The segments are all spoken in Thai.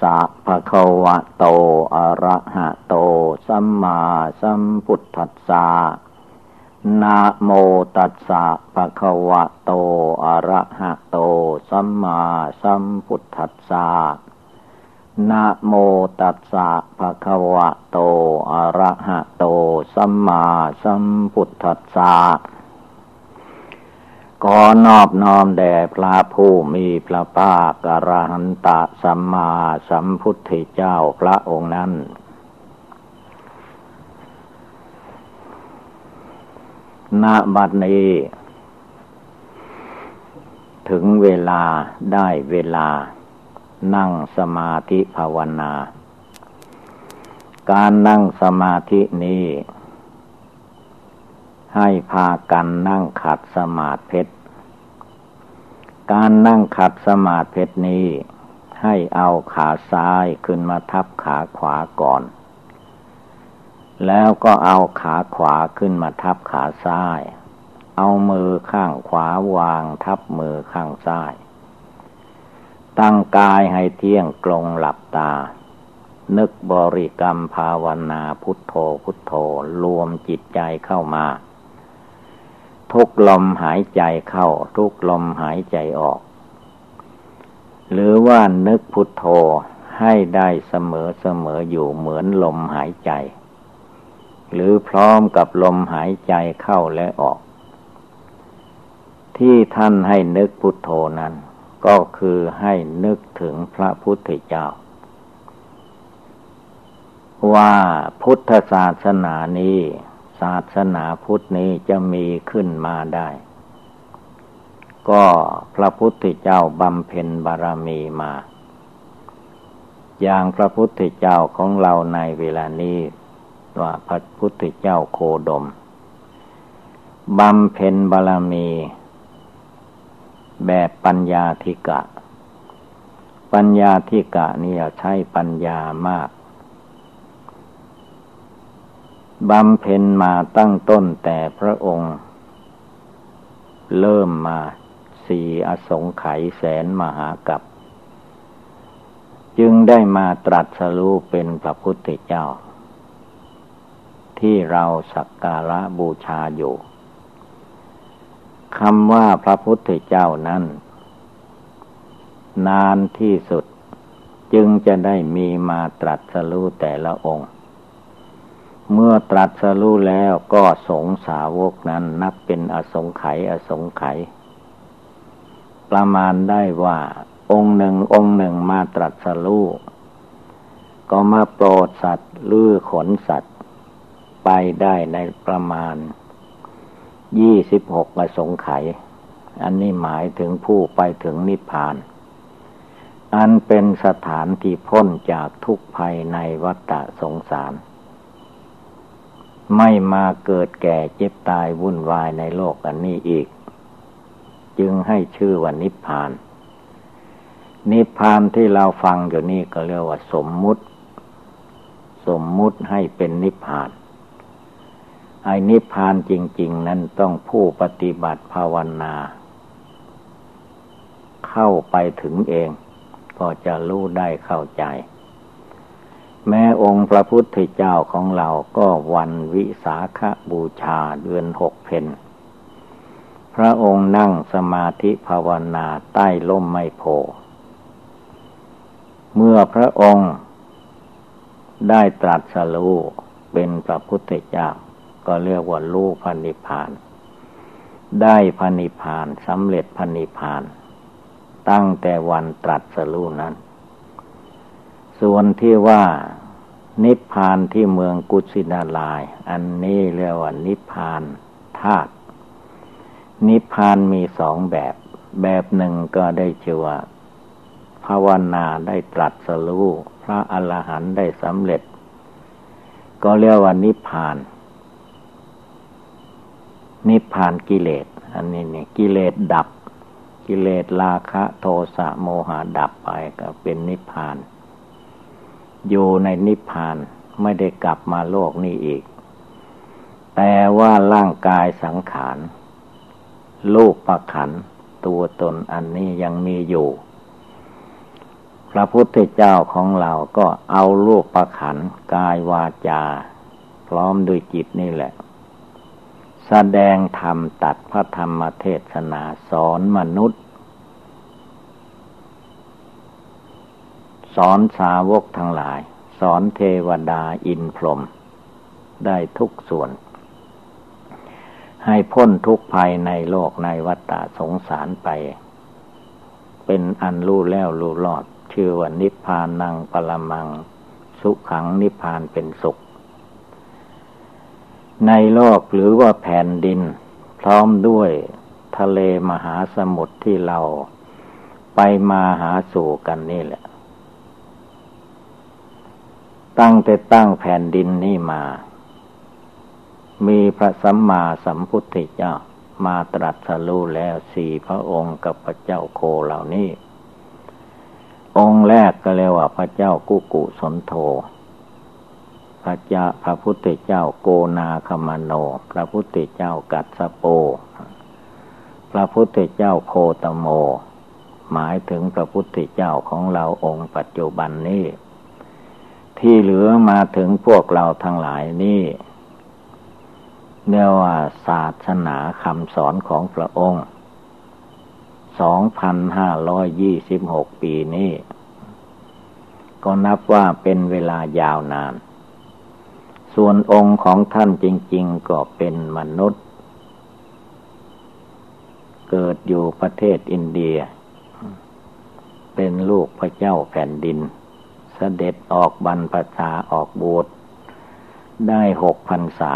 สะภะคะวะโต อะระหะโต สัมมาสัมพุทธัสสะนะโมตัสสะภะคะวะโต อะระหะโต สัมมาสัมพุทธัสสะนะโมตัสสะภะคะวะโต อะระหะโต สัมมาสัมพุทธัสสะ ขอนอบน้อมแด่พระผู้มีพระภาคกรหันตสัมมาสัมพุทธเจ้าพระองค์นั้น ณ บัดนี้ ถึงเวลาได้เวลา นั่งสมาธิภาวนา การนั่งสมาธินี้ ให้พากันนั่งขัดสมาธิการนั่งขัดสมาธินี้ ให้เอาขาซ้ายขึ้นมาทับขาขวาก่อน แล้วก็เอาขาขวาขึ้นมาทับขาซ้าย เอามือข้างขวาวางทับมือข้างซ้าย ตั้งกายให้เที่ยงกลงหลับตา นึกบริกรรมภาวนาพุทโธพุทโธรวมจิตใจเข้ามา ทุกลมหายใจเข้า ทุกลมหายใจออก หรือว่านึกพุทโธให้ได้เสมอเสมออยู่เหมือนลมหายใจ หรือพร้อมกับลมหายใจเข้าและออก ที่ท่านให้นึกพุทโธนั้น ก็คือให้นึกถึงพระพุทธเจ้า ว่าพุทธศาสนานี้ ศาสนาพุทธนี้จะมีขึ้นมาได้ ก็พระพุทธเจ้าบำเพ็ญบารมีมา อย่างพระพุทธเจ้าของเราในเวลานี้ว่าพระพุทธเจ้าโคดมบำเพ็ญบารมี แบบปัญญาธิกะ ปัญญาธิกะนี่ใช้ปัญญามาก บำเพ็ญมาตั้งต้นแต่พระองค์ เริ่มมาสี่อสงไขยแสนมหากับ จึงได้มาตรัสรู้เป็นพระพุทธเจ้า ที่เราสักการะบูชาอยู่คำว่าพระพุทธเจ้านั้น นานที่สุดจึงจะได้มีมาตรัสรู้แต่ละองค์ เมื่อตรัสรู้แล้วก็สงสาวกนั้นนับเป็นอสงไขยอสงไขยประมาณได้ว่า องค์หนึ่งองค์หนึ่งมาตรัสรู้ก็มาโปรดสัตว์ลื้อขนสัตว์ ไปได้ในประมาณยี่สิบหกอสงไขยอันนี้หมายถึงผู้ไปถึงนิพพาน อันเป็นสถานที่พ้นจากทุกภัยในวัฏสงสาร ไม่มาเกิดแก่เจ็บตายวุ่นวายในโลกอันนี้อีก จึงให้ชื่อว่านิพพาน นิพพานที่เราฟังอยู่นี่ก็เรียกว่าสมมุติ สมมุติให้เป็นนิพพานไอ้นิพพานจริง ๆ นั้นต้องผู้ปฏิบัติภาวนา เข้าไปถึงเอง ก็จะรู้ได้เข้าใจ แม้องค์พระพุทธเจ้าของเราก็วันวิสาขบูชาเดือนหกเพนพระองค์นั่งสมาธิภาวนาใต้ล่มไมโพ เมื่อพระองค์ได้ตรัสรู้เป็นพระพุทธเจ้า ก็เรียกว่าลูกพันิพาน ได้พันิพานสำเร็จพันิพาน ตั้งแต่วันตรัสรู้นั้น ส่วนที่ว่านิพพานที่เมืองกุสินาลาย อันนี้เรียกว่านิพพานธาตุนิพพานมีสองแบบ แบบหนึ่งก็ได้ชื่อว่าภาวนาได้ตรัสรู้พระอรหันต์ได้สำเร็จ ก็เรียกว่านิพพาน นิพพานกิเลส อันนี้นี่กิเลสดับ กิเลสราคะโทสะโมหะดับไปก็เป็นนิพพาน อยู่ในนิพพานไม่ได้กลับมาโลกนี้อีก แต่ว่าร่างกายสังขารลูกประขันตัวตนอันนี้ยังมีอยู่พพระพุทธเจ้าของเราก็เอาลูกประขันกายวาจา พร้อมด้วยจิตนี่แหละ แสดงธรรมตัดพระธรรมเทศนาสอนมนุษย์ สอนสาวกทั้งหลาย สอนเทวดาอินพรหมได้ทุกส่วน ให้พ้นทุกภัยในโลกในวัฏสงสารไป เป็นอันรู้แล้วรู้รอด ชื่อว่านิพพานังปรมัง สุขังนิพพานเป็นสุข ในโลกหรือว่าแผ่นดิน พร้อมด้วยทะเลมหาสมุทรที่เราไปมาหาสู่กันนี่แหละ ตั้งแต่ตั้งแผ่นดินนี่มา มีพระสัมมาสัมพุทธเจ้ามาตรัสรู้แล้วสี่พระองค์กับพระเจ้าโคเหล่านี้ องค์แรกก็เรียกว่าพระเจ้ากุกุสนโธพระเจ้าพระพุทธเจ้าโกนาคมโน พระพุทธเจ้ากัสโป พระพุทธเจ้าโคตโม หมายถึงพระพุทธเจ้าของเราองค์ปัจจุบันนี้ ที่เหลือมาถึงพวกเราทั้งหลายนี่เรียกว่าศาสนาคำสอนของพระองค์สองพันห้าร้อยยี่สิบหกปีนี้ ก็นับว่าเป็นเวลายาวนาน ส่วนองค์ของท่านจริง ๆ ก็เป็นมนุษย์ เกิดอยู่ประเทศอินเดีย เป็นลูกพระเจ้าแผ่นดิน เสด็จออกบรรพชาออกบวชได้หกพรรษา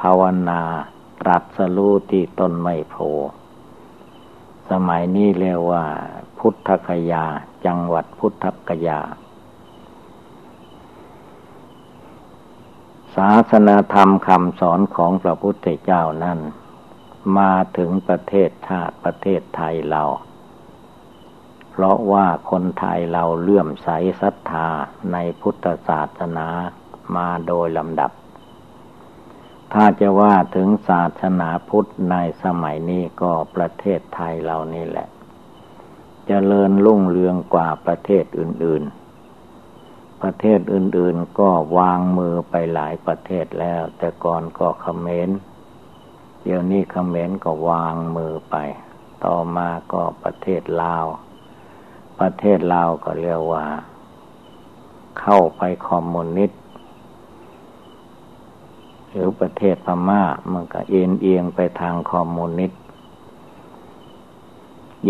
ภาวนาตรัสรู้ที่ต้นไมโพสมัยนี้เรียกว่า พุทธคยา จังหวัดพุทธคยา ศาสนาธรรมคำสอนของพระพุทธเจ้านั้น มาถึงประเทศชาติประเทศไทยเรา เพราะว่าคนไทยเราเลื่อมใสศรัทธาในพุทธศาสนามาโดยลำดับ ถ้าจะว่าถึงศาสนาพุทธในสมัยนี้ก็ประเทศไทยเรานี่แหละจะเจริญรุ่งเรืองกว่าประเทศอื่น ๆ ประเทศอื่น ๆ ก็วางมือไปหลายประเทศแล้ว แต่ก่อนก็เขมรเดี๋ยวนี้เขมรก็วางมือไป ต่อมาก็ประเทศลาว ประเทศลาวก็เรียกว่า เข้าไปคอมมิวนิสต์หรือประเทศพม่ามันก็เอนเอียงไปทางคอมมิวนิสต์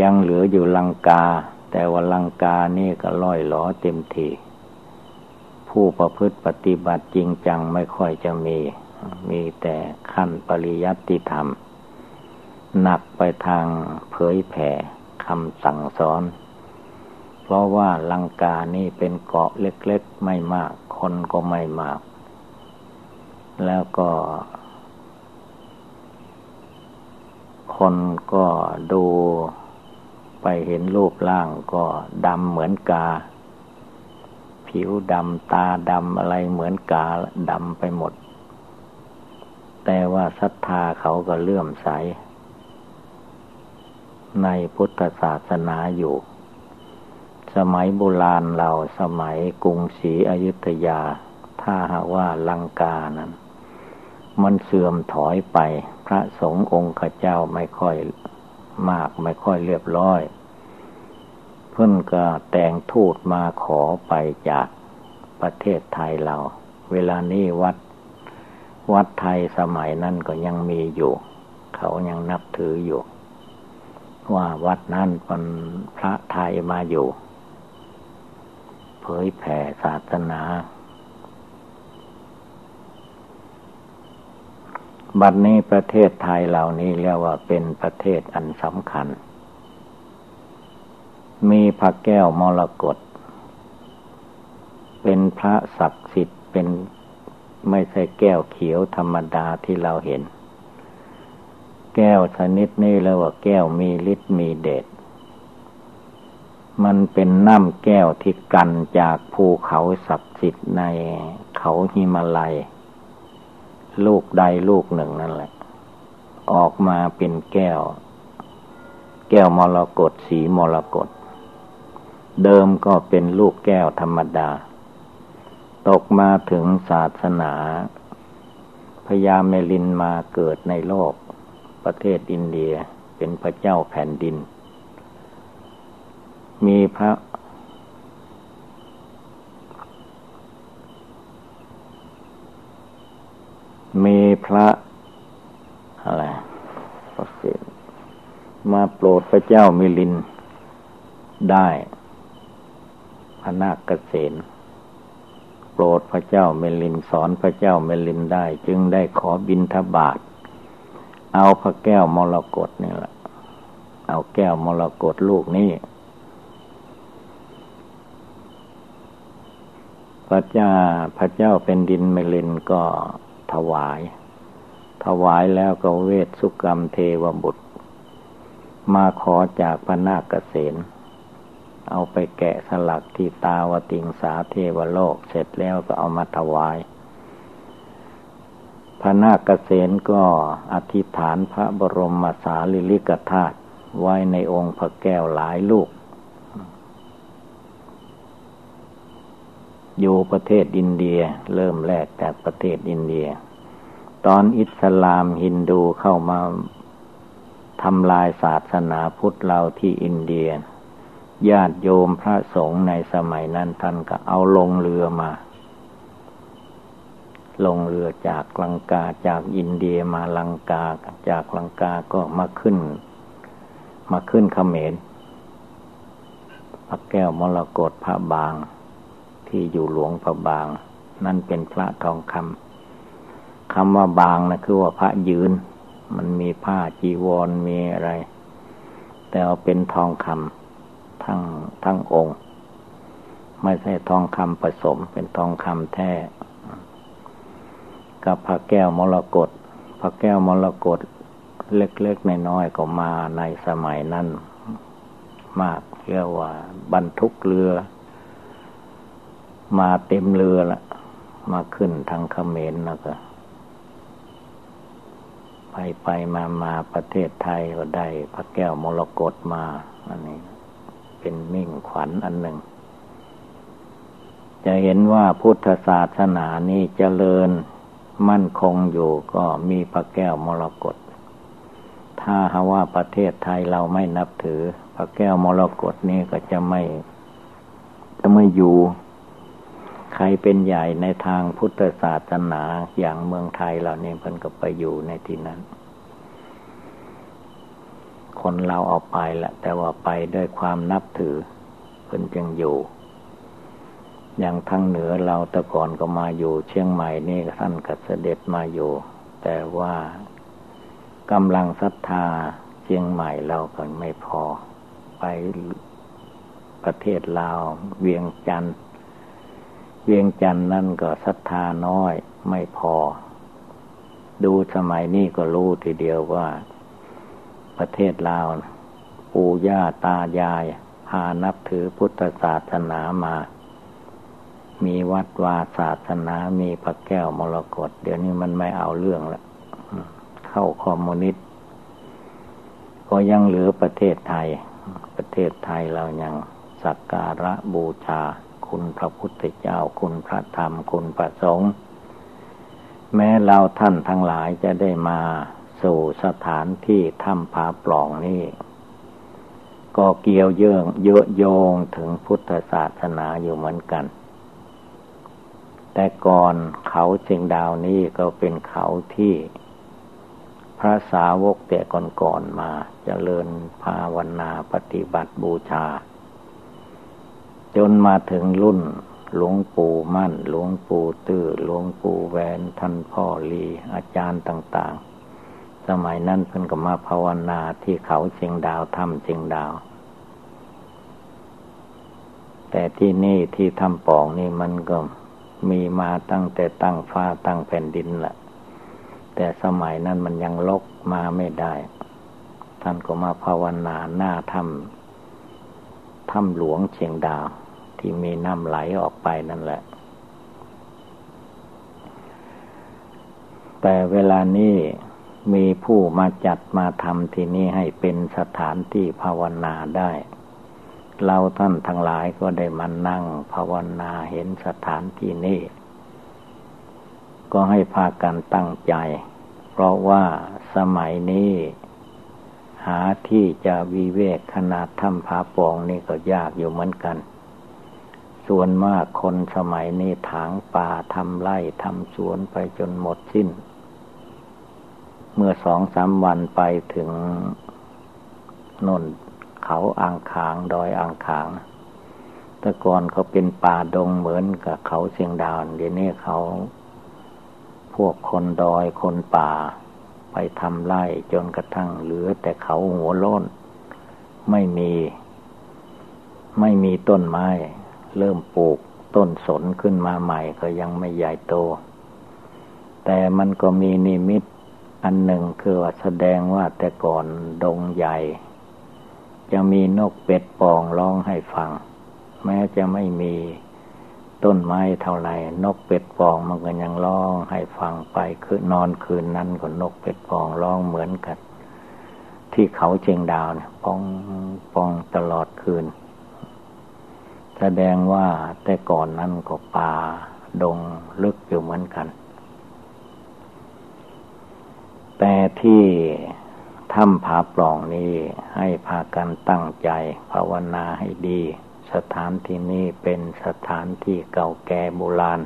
ยังเหลืออยู่ลังกา แต่ว่าลังกานี่ก็ร่อยหรอเต็มทีผู้ประพฤติปฏิบัติจริงจังไม่ค่อยจะมี มีแต่ขั้นปริยัติธรรม หนักไปทางเผยแผ่คำสั่งสอน ราะว่าลังกานี่เป็นเกาะเล็กๆไม่มาก คนก็ไม่มาก แล้วก็ คนก็ดูไปเห็นรูปร่างก็ดำเหมือนกา ผิวดำตาดำอะไรเหมือนกาดำไปหมด แต่ว่าศรัทธาเขาก็เลื่อมใส ในพุทธศาสนาอยู่ สมัยโบราณเราสมัยกรุงศรีอยุธยา ถ้าหากว่าลังกานั้น มันเสื่อมถอยไป พระสงฆ์องค์ข้าเจ้าไม่ค่อยมากไม่ค่อยเรียบร้อย เพิ่นก็แต่งทูตมาขอไปจากประเทศไทยเรา เวลานี้วัด วัดไทยสมัยนั้นก็ยังมีอยู่ เขายังนับถืออยู่ ว่าวัดนั้นเป็นพระไทยมาอยู่ เผยแผ่ศาสนา บัดนี้ประเทศไทยเหล่านี้เรียกว่าเป็นประเทศอันสำคัญ มีพระแก้วมรกตเป็นพระศักดิ์สิทธิ์เป็นไม่ใช่แก้วเขียวธรรมดาที่เราเห็น แก้วชนิดนี้เรียกว่าแก้วมีฤทธิ์มีเดช มันเป็นน้ำแก้วที่กันจากภูเขาศักดิ์สิทธิ์ในเขาหิมาลัย ลูกใดลูกหนึ่งนั่นแหละ ออกมาเป็นแก้ว แก้วมรกตสีมรกตเดิมก็เป็นลูกแก้วธรรมดา ตกมาถึงศาสนาพญาเมลินมาเกิดในโลก ประเทศอินเดียเป็นพระเจ้าแผ่นดิน มีพระ มีพระ อะไรพระเศษมาโปรดพระเจ้ามิลินได้พระนาคเกษณโปรดพระเจ้าเมลินสอนพระเจ้าเมลินได้ จึงได้ขอบินทบาท เอาพระแก้วมรกตนี่แหละ เอาแก้วมรกตลูกนี้ พระเจ้าพระเจ้าเป็นดินเมลินก็ถวาย ถวายแล้วก็เวทสุกรรมเทวบุตร มาขอจากพระนาคเกษณเอาไปแกะสลักที่ตาวติงสาเทวโลกเสร็จแล้วก็เอามาถวายพระนาคเกษนก็อธิษฐานพระบรมสารีริกธาตุไว้ในองค์พระแก้วหลายลูก อยู่ประเทศอินเดียเริ่มแรกจากประเทศอินเดีย ตอนอิสลามฮินดูเข้ามาทำลายศาสนาพุทธเราที่อินเดีย ญาติโยมพระสงฆ์ในสมัยนั้นท่านก็เอาลงเรือมา ลงเรือจากลังกาจากอินเดียมาลังกาจากลังกาก็มาขึ้น มาขึ้นเขมรพระแก้วมรกตพระบาง ที่อยู่หลวงพระบาง นั่นเป็นพระทองคำคำว่าบางนะคือว่าพระยืน มันมีผ้าจีวรมีอะไร แต่เอาเป็นทองคำทั้งทั้งองค์ ไม่ใช่ทองคำผสมเป็นทองคำแท้ กับพระแก้วมรกตพระแก้วมรกตเล็กๆน้อยๆก็มาในสมัยนั้น มากเรียกว่าบรรทุกเรือ มาเต็มเรือละมาขึ้นทางเขมรแล้วก็ไปไปมามาประเทศไทยก็ได้พระแก้วมรกตมาอันนี้ เป็นมิ่งขวัญอันหนึ่ง จะเห็นว่าพุทธศาสนานี้เจริญมั่นคงอยู่ก็มีพระแก้วมรกตถ้าหาว่าประเทศไทยเราไม่นับถือ พระแก้วมรกตนี้ก็จะไม่ จะไม่อยู่ ใครเป็นใหญ่ในทางพุทธศาสนาอย่างเมืองไทยเราเนี่ยเพิ่นก็ไปอยู่ในที่นั้น คนเราเอาไปละ แต่ว่าไปด้วยความนับถือ เพิ่นจึงอยู่ อย่างทางเหนือเราแต่ก่อนก็มาอยู่ เชียงใหม่นี่ท่านก็เสด็จมาอยู่ แต่ว่ากำลังศรัทธาเชียงใหม่เราก็ไม่พอ ไปประเทศลาวเวียงจันทร์ เวียงจันทร์นั่นก็ศรัทธาน้อยไม่พอ ดูสมัยนี้ก็รู้ทีเดียวว่า ประเทศลาวปู่ย่าตายายพานับถือพุทธศาสนามา มีวัดวาศาสนามีพระแก้วมรกตเดี๋ยวนี้มันไม่เอาเรื่องละเข้าคอมมิวนิสต์ก็ยังเหลือประเทศไทย ประเทศไทยเรายังสักการะบูชา คุณพระพุทธเจ้า คุณพระธรรม คุณพระสงฆ์แม้เราท่านทั้งหลายจะได้มาสู่สถานที่ถ้ำผาปล่องนี่ก็เกี่ยวเยื่องเยอะโยงถึงพุทธศาสนาอยู่เหมือนกัน แต่ก่อนเขาเชียงดาวนี้ก็เป็นเขาที่พระสาวกแต่ก่อนๆมาจเจริญภาวนาปฏิบัติบูชา จนมาถึงรุ่นหลวงปู่มั่น หลวงปู่ตื้อหลวงปู่แหวนท่านพ่อลีอาจารย์ต่าง ๆ สมัยนั้นเพิ่นก็มาภาวนาที่เขาเชียงดาวถ้ำเชียงดาว แต่ที่นี่ที่ถ้ำปองนี่มันก็มีมาตั้งแต่ตั้งฟ้าตั้งแผ่นดินแหละแต่สมัยนั้นมันยังลกมาไม่ได้ ท่านก็มาภาวนาหน้าถ้ำถ้ำหลวงเชียงดาว ที่มีน้ำไหลออกไปนั่นแหละ แต่เวลานี้มีผู้มาจัดมาทำที่นี้ให้เป็นสถานที่ภาวนาได้ เราท่านทั้งหลายก็ได้มานั่งภาวนาเห็นสถานที่นี้ ก็ให้พากันตั้งใจ เพราะว่าสมัยนี้หาที่จะวิเวกขนาดถ้ำผาปองนี่ก็ยากอยู่เหมือนกัน ส่วนมากคนสมัยนี้ถางป่าทำไร่ทำสวนไปจนหมดสิ้น เมื่อสองสามวันไปถึงนนเขาอ่างขางดอยอ่างขางแต่ก่อนเขาเป็นป่าดงเหมือนกับเขาเสียงดาวเดี๋ยวนี้เขา พวกคนดอยคนป่า ไปทำไร่จนกระทั่งเหลือ แต่เขาหัวโล้น ไม่มี ไม่มีต้นไม้ เริ่มปลูกต้นสนขึ้นมาใหม่ก็ยังไม่ใหญ่โต แต่มันก็มีนิมิตอันหนึ่งคือว่าแสดงว่าแต่ก่อนดงใหญ่ จะมีนกเป็ดปองร้องให้ฟัง แม้จะไม่มีต้นไม้เท่าไหร่ นกเป็ดปองมันก็ยังร้องให้ฟังไปคือนอนคืนนั้นก็นกเป็ดปองร้องเหมือนกัน ที่เขาเชียงดาวเนี่ยปองปองตลอดคืน แสดงว่าแต่ก่อนนั้นก็ป่าดงลึกอยู่เหมือนกัน แต่ที่ถ้ำผาปล่องนี้ให้พากันตั้งใจภาวนาให้ดี สถานที่นี้เป็นสถานที่เก่าแก่โบราณ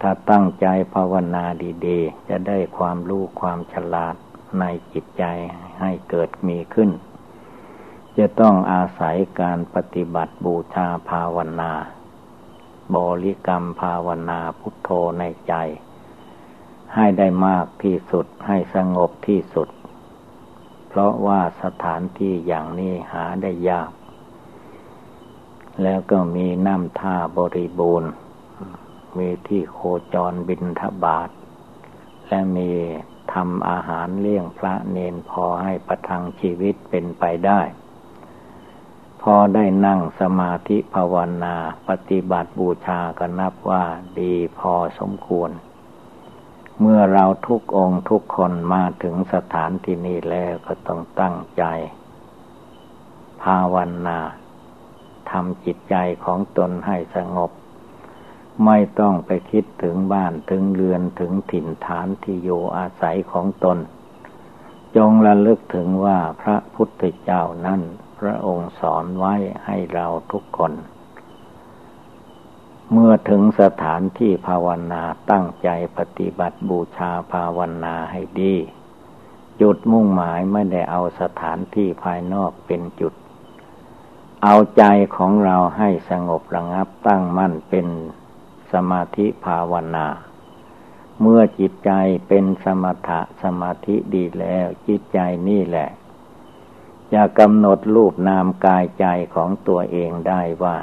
ถ้าตั้งใจภาวนาดีๆ จะได้ความรู้ความฉลาดในจิตใจให้เกิดมีขึ้น จะต้องอาศัยการปฏิบัติบูชาภาวนา บริกรรมภาวนาพุทโธในใจ ให้ได้มากที่สุดให้สงบที่สุด เพราะว่าสถานที่อย่างนี้หาได้ยาก แล้วก็มีน้ำท่าบริบูรณ์ มีที่โคจรบินทบาท และมีทำอาหารเลี้ยงพระเนนพอให้ประทังชีวิตเป็นไปได้ พอได้นั่งสมาธิภาวนา ปฏิบัติบูชาก็นับว่าดีพอสมควร เมื่อเราทุกองทุกคนมาถึงสถานที่นี้แล้วก็ต้องตั้งใจ ภาวนาทำจิตใจของตนให้สงบ ไม่ต้องไปคิดถึงบ้านถึงเรือนถึงถิ่นฐานที่อยู่อาศัยของตน จงระลึกถึงว่าพระพุทธเจ้านั้น พระองค์สอนไว้ให้เราทุกคน เมื่อถึงสถานที่ภาวนาตั้งใจปฏิบัติบูชาภาวนาให้ดี จุดมุ่งหมายไม่ได้เอาสถานที่ภายนอกเป็นจุด เอาใจของเราให้สงบระงับตั้งมั่นเป็นสมาธิภาวนาเมื่อจิตใจเป็นสมถะสมาธิดีแล้ว จิตใจนี่แหละ จะกำหนดรูปนามกายใจของตัวเองได้ว่า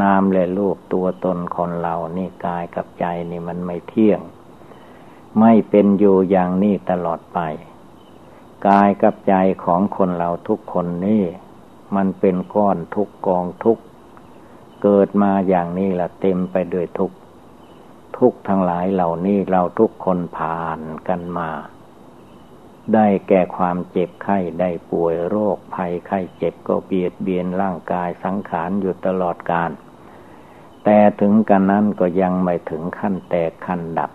นามและรูปตัวตนคนเรานี่กายกับใจนี่มันไม่เที่ยง ไม่เป็นอยู่อย่างนี้ตลอดไป กายกับใจของคนเราทุกคนนี่ มันเป็นก้อนทุกกองทุกเกิดมาอย่างนี้ละเต็มไปด้วยทุกทุกทั้งหลายเหล่านี้เราทุกคนผ่านกันมา ได้แก่ความเจ็บไข้ได้ป่วยโรคภัยไข้เจ็บก็เบียดเบียนร่างกายสังขารอยู่ตลอดกาลแต่ถึงกันนั้นก็ยังไม่ถึงขั้นแตกขั้นดับ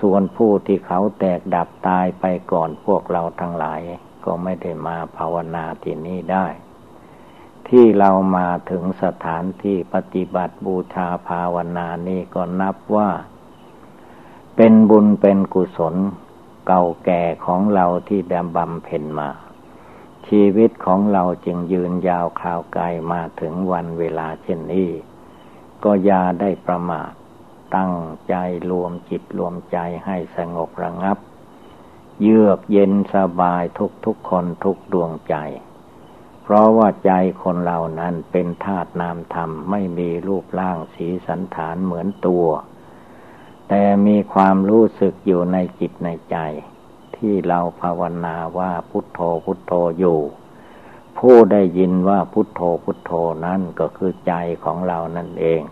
ส่วนผู้ที่เขาแตกดับตายไปก่อนพวกเราทั้งหลาย ก็ไม่ได้มาภาวนาที่นี้ได้ ที่เรามาถึงสถานที่ปฏิบัติบูชาภาวนานี้ก็นับว่า เป็นบุญเป็นกุศล เก่าแก่ของเราที่ดำบำเพ็ญมา ชีวิตของเราจึงยืนยาวคราวไกลมาถึงวันเวลาเช่นนี้ ก็อย่าได้ประมาทตั้งใจรวมจิตรวมใจให้สงบระงับ เยือกเย็นสบายทุกทุกคนทุกดวงใจ เพราะว่าใจคนเรานั้นเป็นธาตุนามธรรมไม่มีรูปร่างสีสันฐานเหมือนตัว แต่มีความรู้สึกอยู่ในจิตในใจ ที่เราภาวนาว่าพุทโธพุทโธอยู่ ผู้ได้ยินว่าพุทโธพุทโธนั้นก็คือใจของเรานั่นเอง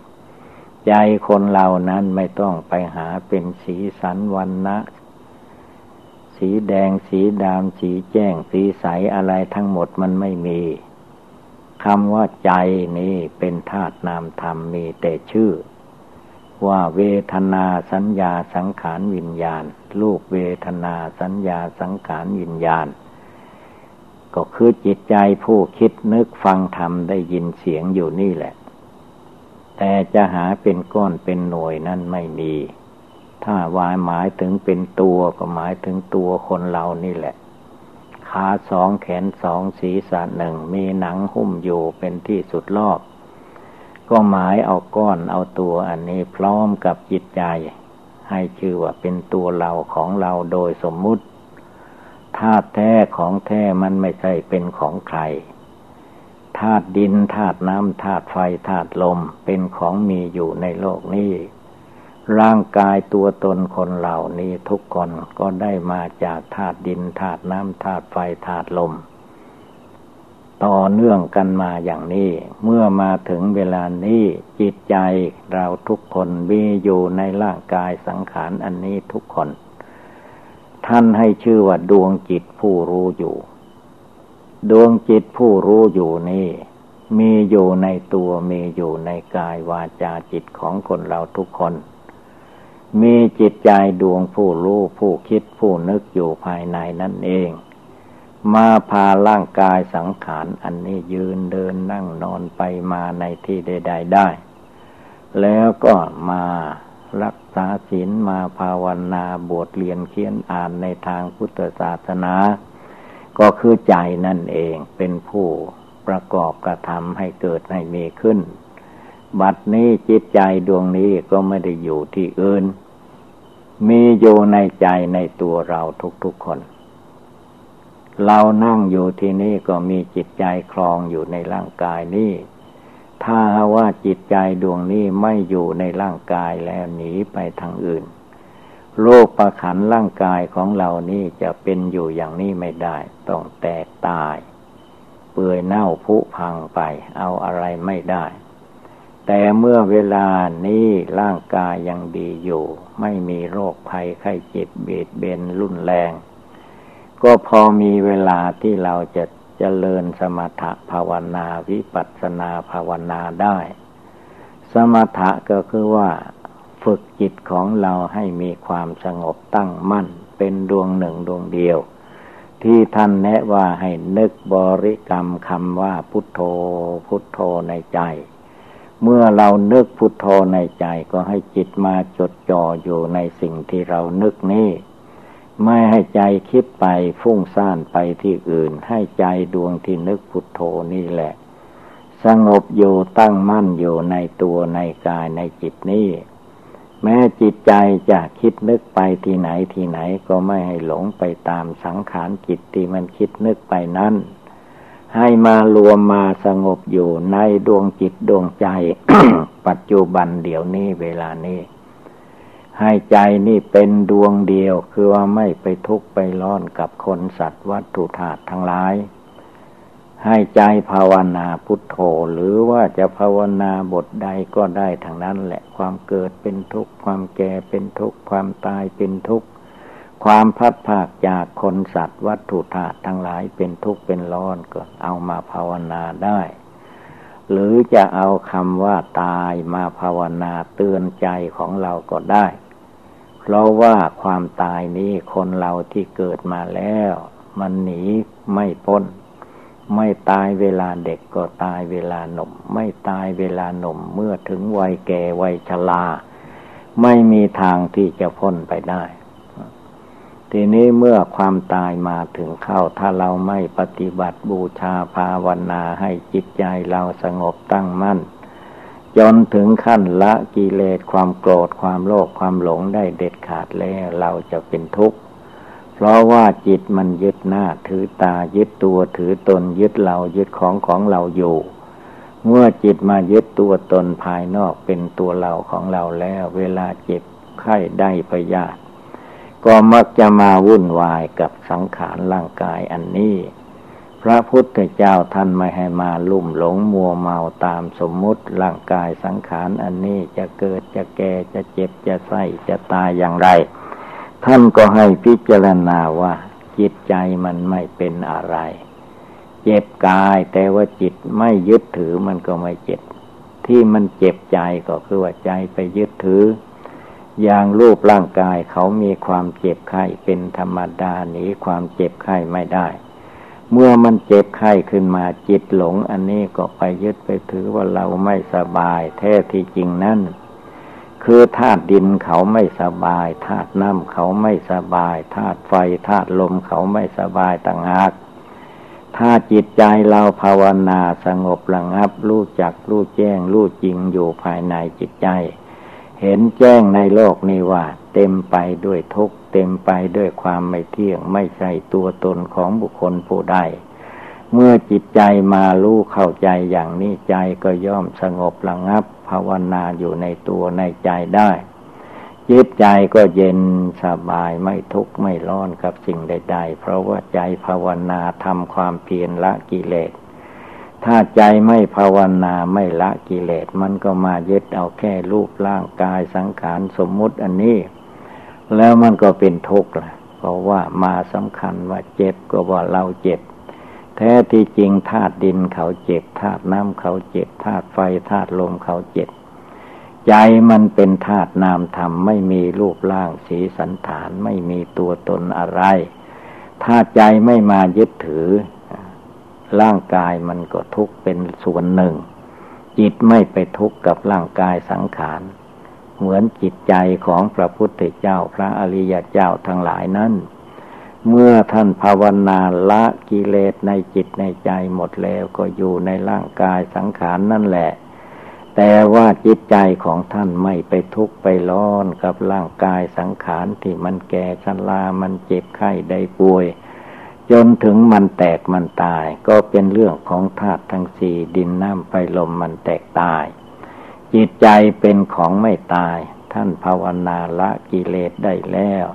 ใจคนเรานั้นไม่ต้องไปหาเป็นสีสันวันนะสีแดงสีดำสีแจ้งสีใสอะไรทั้งหมดมันไม่มีคำว่าใจนี้เป็นธาตุนามธรรมมีแต่ชื่อ ว่าเวทนาสัญญาสังขารวิญญาณ รูปเวทนาสัญญาสังขารวิญญาณ ก็คือจิตใจผู้คิดนึกฟังธรรมได้ยินเสียงอยู่นี่แหละ แต่จะหาเป็นก้อนเป็นหน่วยนั่นไม่มี ถ้าวายหมายถึงเป็นตัวก็หมายถึงตัวคนเรานี่แหละขาสองแขนสองศีรษะหนึ่งมีหนังหุ้มอยู่เป็นที่สุดรอบ ก็หมายเอาก้อนเอาตัวอันนี้พร้อมกับจิตใจ ให้ชื่อว่าเป็นตัวเราของเราโดยสมมุติธาตุแท้ของแท้มันไม่ใช่เป็นของใครธาตุดินธาตุน้ำธาตุไฟธาตุลมเป็นของมีอยู่ในโลกนี้ ร่างกายตัวตนคนเหล่านี้ทุกคนก็ได้มาจากธาตุดินธาตุน้ำธาตุไฟธาตุลม ต่อเนื่องกันมาอย่างนี้ เมื่อมาถึงเวลานี้จิตใจเราทุกคนมีอยู่ในร่างกายสังขารอันนี้ทุกคน ท่านให้ชื่อว่าดวงจิตผู้รู้อยู่ ดวงจิตผู้รู้อยู่นี่มีอยู่ในตัวมีอยู่ในกายวาจาจิตของคนเราทุกคน มีจิตใจดวงผู้รู้ผู้คิดผู้นึกอยู่ภายในนั่นเอง มาพาร่างกายสังขารอันนี้ยืนเดินนั่งนอนไปมาในที่ใดๆได้ แล้วก็มารักษาศีลมาภาวนาบวชเรียนเขียนอ่านในทางพุทธศาสนา ก็คือใจนั่นเองเป็นผู้ประกอบกระทำให้เกิดให้มีขึ้น บัดนี้จิตใจดวงนี้ก็ไม่ได้อยู่ที่อื่น มีอยู่ในใจในตัวเราทุกๆคน เรานั่งอยู่ที่นี่ก็มีจิตใจคลองอยู่ในร่างกายนี้ถ้าว่าจิตใจดวงนี้ไม่อยู่ในร่างกายแล้วหนีไปทางอื่น โลกประขันร่างกายของเรานี่จะเป็นอยู่อย่างนี้ไม่ได้ ต้องแตกตาย เปื่อยเน่าผุพังไป เอาอะไรไม่ได้ แต่เมื่อเวลานี้ร่างกายยังดีอยู่ ไม่มีโรคภัยไข้เจ็บเบียดเบนรุนแรง ก็พอมีเวลาที่เราจะจะเจริญสมถะภาวนาวิปัสสนาภาวนาได้ สมถะก็คือว่า ฝึกจิตของเราให้มีความสงบตั้งมั่น เป็นดวงหนึ่งดวงเดียว ที่ท่านแนะว่าให้นึกบริกรรมคำว่าพุทโธพุทโธในใจเมื่อเรานึกพุทโธในใจก็ให้จิตมาจดจ่ออยู่ในสิ่งที่เรานึกนี้ ไม่ให้ใจคิดไปฟุ้งซ่านไปที่อื่น ให้ใจดวงที่นึกพุทโธนี่แหละ สงบอยู่ตั้งมั่นอยู่ในตัวในกายในจิตนี้ แม้จิตใจจะคิดนึกไปที่ไหนที่ไหนก็ไม่ให้หลงไปตามสังขารจิตที่มันคิดนึกไปนั้นให้มารวมมาสงบอยู่ในดวงจิตดวงใจ ปัจจุบันเดี๋ยวนี้เวลานี้ ให้ใจนี่เป็นดวงเดียว คือว่าไม่ไปทุกข์ไปร้อนกับคนสัตว์วัตถุธาตุทั้งหลาย ให้ใจภาวนาพุทโธหรือว่าจะภาวนาบทใดก็ได้ทางนั้นแหละความเกิดเป็นทุกข์ความแก่เป็นทุกข์ความตายเป็นทุกข์ความพัดภาคจากคนสัตว์วัตถุธาตุทั้งหลายเป็นทุกข์เป็นร้อนก็เอามาภาวนาได้ หรือจะเอาคำว่าตายมาภาวนาเตือนใจของเราก็ได้ เพราะว่าความตายนี้คนเราที่เกิดมาแล้ว มันหนีไม่พ้น ไม่ตายเวลาเด็กก็ตายเวลาหนุ่ม ไม่ตายเวลาหนุ่มเมื่อถึงวัยแก่วัยชราไม่มีทางที่จะพ้นไปได้ ทีนี้เมื่อความตายมาถึงเข้า ถ้าเราไม่ปฏิบัติบูชาภาวนาให้จิตใจเราสงบตั้งมั่น จนถึงขั้นละกิเลสความโกรธความโลภความหลงได้เด็ดขาดแล้วเราจะเป็นทุกข์ เพราะว่าจิตมันยึดหน้าถือตายึดตัวถือตนยึดเรายึดของของเราอยู่ เมื่อจิตมายึดตัวตนภายนอกเป็นตัวเราของเราแล้ว เวลาเจ็บไข้ได้พยาธิก็มักจะมาวุ่นวายกับสังขารร่างกายอันนี้ พระพุทธเจ้าท่านไม่ให้มาลุ่มหลงมัวเมาตามสมมุติร่างกายสังขารอันนี้จะเกิดจะแก่จะเจ็บจะไส้จะตายอย่างไร ท่านก็ให้พิจารณาว่าจิตใจมันไม่เป็นอะไร เจ็บกายแต่ว่าจิตไม่ยึดถือมันก็ไม่เจ็บ ที่มันเจ็บใจก็คือว่าใจไปยึดถือ อย่างรูปร่างกายเขามีความเจ็บไข้เป็นธรรมดาหนีความเจ็บไข้ไม่ได้ เมื่อมันเจ็บไข้ขึ้นมาจิตหลง อันนี้ก็ไปยึดไปถือว่าเราไม่สบายแท้ที่จริงนั่นคือธาตุดินเขาไม่สบายธาตุน้ำเขาไม่สบายธาตุไฟธาตุลมเขาไม่สบายต่างหากถ้าจิตใจเราภาวนาสงบระงับ รู้จักรู้แจ้ง รู้จริงอยู่ภายในจิตใจ เห็นแจ้งในโลกนี้ว่า เต็มไปด้วยทุกข์ เต็มไปด้วยความไม่เที่ยง ไม่ใช่ตัวตนของบุคคลผู้ใด เมื่อจิตใจมารู้เข้าใจอย่างนี้ใจก็ย่อมสงบระงับ ภาวนาอยู่ในตัวในใจได้จิตใจก็เย็นสบายไม่ทุกข์ไม่ร้อนกับสิ่งใด ๆ เพราะว่าใจภาวนาทำความเพียรละกิเลส ถ้าใจไม่ภาวนาไม่ละกิเลส มันก็มายึดเอาแค่รูปร่างกายสังขารสมมุติอันนี้ แล้วมันก็เป็นทุกข์ละเพราะว่ามาสำคัญว่าเจ็บก็ว่าเราเจ็บ แท้ที่จริงธาตุดินเขาเจ็บธาตุน้ำเขาเจ็บธาตุไฟธาตุลมเขาเจ็บ ใจมันเป็นธาตุนามธรรมไม่มีรูปร่างสีสันฐานไม่มีตัวตนอะไร ถ้าใจไม่มายึดถือ ร่างกายมันก็ทุกข์เป็นส่วนหนึ่ง จิตไม่ไปทุกข์กับร่างกายสังขาร เหมือนจิตใจของพระพุทธเจ้าพระอริยเจ้าทั้งหลายนั้น เมื่อท่านภาวนาละกิเลสในจิตในใจหมดแล้วก็อยู่ในร่างกายสังขารนนั่นแหละ แต่ว่าจิตใจของท่านไม่ไปทุกข์ไปร้อนกับร่างกายสังขารที่มันแก่ชรามันเจ็บไข้ได้ป่วยจนถึงมันแตกมันตาย ก็เป็นเรื่องของธาตุทั้งสี่ดินน้ำไฟลมมันแตกตาย จิตใจเป็นของไม่ตาย ท่านภาวนาละกิเลสได้แล้ว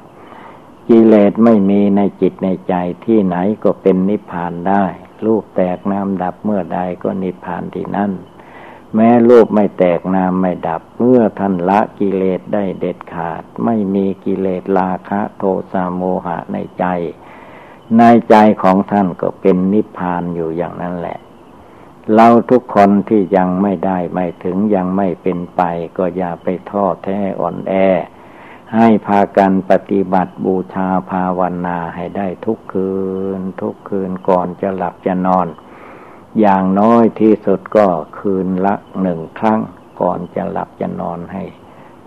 กิเลสไม่มีในจิตในใจที่ไหนก็เป็นนิพพานได้ รูปแตกน้ำดับเมื่อใดก็นิพพานที่นั่น แม้รูปไม่แตกน้ำไม่ดับ เมื่อท่านละกิเลสได้เด็ดขาด ไม่มีกิเลสราคะโทสะโมหะในใจ ในใจของท่านก็เป็นนิพพานอยู่อย่างนั้นแหละ เราทุกคนที่ยังไม่ได้ไม่ถึงยังไม่เป็นไป ก็อย่าไปท้อแท้อ่อนแอ ให้พากันปฏิบัติบูชาภาวนาให้ได้ทุกคืน ทุกคืนก่อนจะหลับจะนอน อย่างน้อยที่สุดก็คืนละหนึ่งครั้ง ก่อนจะหลับจะนอนให้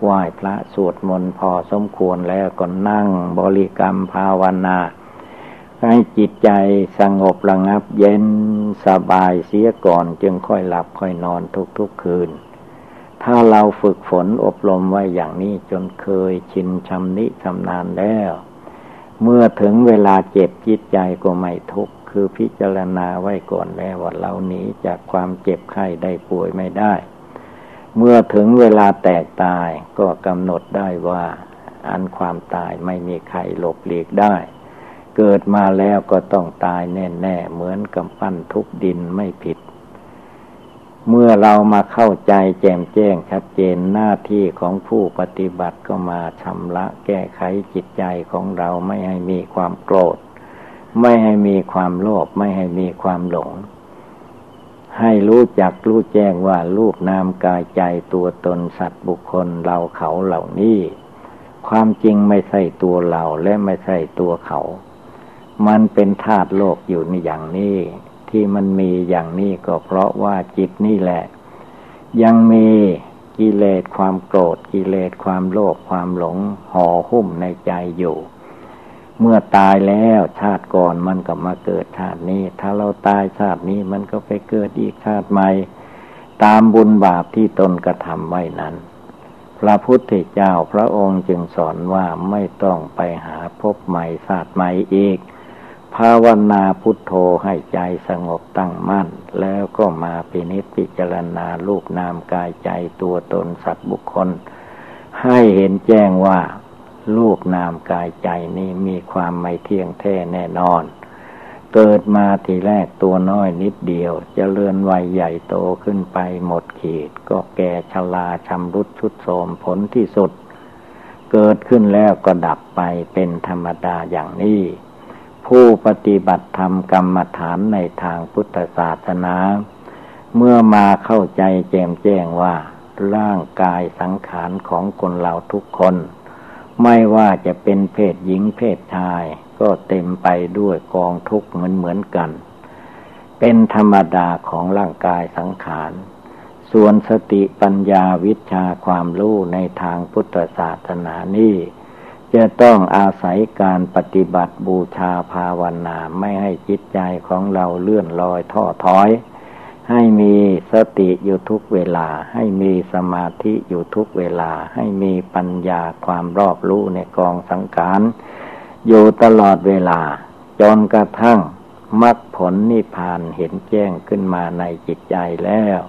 ไหว้พระสวดมนต์พอสมควรแล้วก็นั่งบริกรรมภาวนา ให้จิตใจสงบระงับเย็นสบายเสียก่อนจึงค่อยหลับค่อยนอนทุกๆคืน ถ้าเราฝึกฝนอบรมไว้อย่างนี้จนเคยชินชำนิชำนาญแล้ว เมื่อถึงเวลาเจ็บจิตใจก็ไม่ทุกข์คือพิจารณาไว้ก่อนแล้วว่าเราหนีจากความเจ็บไข้ได้ป่วยไม่ได้ เมื่อถึงเวลาแตกตายก็กำหนดได้ว่า อันความตายไม่มีใครหลบหลีกได้ เกิดมาแล้วก็ต้องตายแน่ๆ เหมือนกำปั้นทุกดินไม่ผิด เมื่อเรามาเข้าใจแจ่มแจ้งชัดเจนหน้าที่ของผู้ปฏิบัติก็มาชำระแก้ไขจิตใจของเราไม่ให้มีความโกรธ ไม่ให้มีความโลภไม่ให้มีความหลง ให้รู้จักรู้แจ้งว่ารูปนามกายใจตัวตนสัตว์บุคคลเราเขาเหล่านี้ ความจริงไม่ใช่ตัวเราและไม่ใช่ตัวเขา มันเป็นธาตุโลกอยู่ในอย่างนี้ ที่มันมีอย่างนี้ก็เพราะว่าจิตนี่แหละ ยังมีกิเลสความโกรธกิเลสความโลภความหลงห่อหุ้มในใจอยู่ เมื่อตายแล้วชาติก่อนมันก็มาเกิดชาตินี้ ถ้าเราตายชาตินี้มันก็ไปเกิดอีกชาติใหม่ตามบุญบาปที่ตนกระทำไว้นั้น พระพุทธเจ้าพระองค์จึงสอนว่าไม่ต้องไปหาพบใหม่ชาติใหม่อีก ภาวนาพุทโธให้ใจสงบตั้งมั่น แล้วก็มาพินิจพิจารณาลูกนามกายใจตัวตนสัตว์บุคคล ให้เห็นแจ้งว่าลูกนามกายใจนี้มีความไม่เที่ยงแท้แน่นอน เกิดมาทีแรกตัวน้อยนิดเดียวจเจริญวัยใหญ่โตขึ้นไปหมดขีด ก็แก่ชราชำรุดชุดโทมผลที่สุด เกิดขึ้นแล้วก็ดับไปเป็นธรรมดาอย่างนี้ ผู้ปฏิบัติธรรมกรรมฐานในทางพุทธศาสนา เมื่อมาเข้าใจแจ่มแจ้งว่า ร่างกายสังขารของคนเราทุกคน ไม่ว่าจะเป็นเพศหญิงเพศชาย ก็เต็มไปด้วยกองทุกข์เหมือนเหมือนกัน เป็นธรรมดาของร่างกายสังขารส่วนสติปัญญาวิชาความรู้ในทางพุทธศาสนานี้ จะต้องอาศัยการปฏิบัติบูชาภาวนาไม่ให้จิตใจของเราเลื่อนลอยท้อถอย ให้มีสติอยู่ทุกเวลา ให้มีสมาธิอยู่ทุกเวลา ให้มีปัญญาความรอบรู้ในกองสังขารอยู่ตลอดเวลา จนกระทั่งมรรคผลนิพพานเห็นแจ้งขึ้นมาในจิตใจแล้ว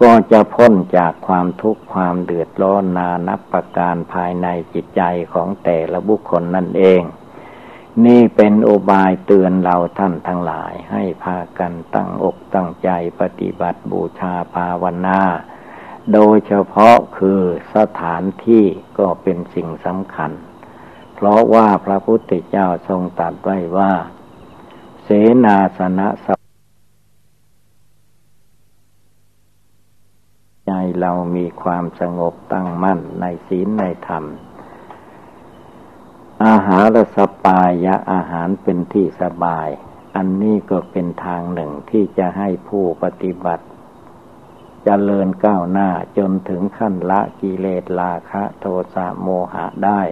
ก็จะพ้นจากความทุกข์ความเดือดร้อนนานับประการภายในจิตใจของแต่ละบุคคลนั่นเอง นี่เป็นโอบายเตือนเราท่านทั้งหลายให้พากันตั้งอกตั้งใจปฏิบัติบูชาภาวนาโดยเฉพาะคือสถานที่ก็เป็นสิ่งสำคัญ เพราะว่าพระพุทธเจ้าทรงตรัสไว้ว่า เสนาสนะใจ เรามีความสงบตั้งมั่นในศีลในธรรม อาหารสปายะอาหารเป็นที่สบาย อันนี้ก็เป็นทางหนึ่งที่จะให้ผู้ปฏิบัติจเจริญก้าวหน้าจนถึงขั้นละกิเลสราคะโทสะโมหะได้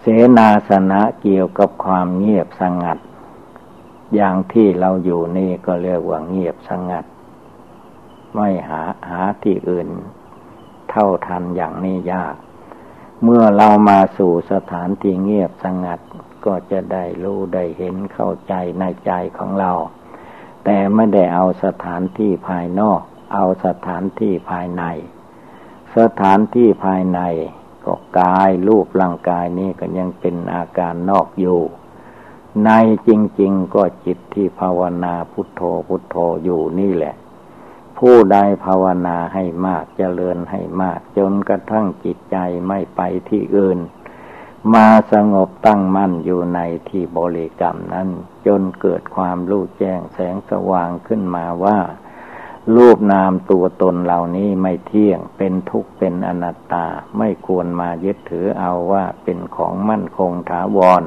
เสนาสนะเกี่ยวกับความเงียบสงัด อย่างที่เราอยู่นี่ก็เรียกว่าเงียบสงัด ไม่หาหาที่อื่น เท่าทันอย่างนี้ยาก เมื่อเรามาสู่สถานที่เงียบสงัดก็จะได้รู้ได้เห็นเข้าใจในใจของเรา แต่ไม่ได้เอาสถานที่ภายนอก เอาสถานที่ภายใน สถานที่ภายในก็กายรูปร่างกายนี้ก็ยังเป็นอาการนอกอยู่ ในจริง ๆ ก็จิตที่ภาวนาพุทโธพุทโธอยู่นี่แหละ ผู้ใดภาวนาให้มากเจริญให้มาก จนกระทั่งจิตใจไม่ไปที่อื่น มาสงบตั้งมั่นอยู่ในที่บริกรรมนั้น จนเกิดความรู้แจ้งแสงสว่างขึ้นมาว่า รูปนามตัวตนเหล่านี้ไม่เที่ยงเป็นทุกข์เป็นอนัตตาไม่ควรมายึดถือเอาว่าเป็นของมั่นคงถาวร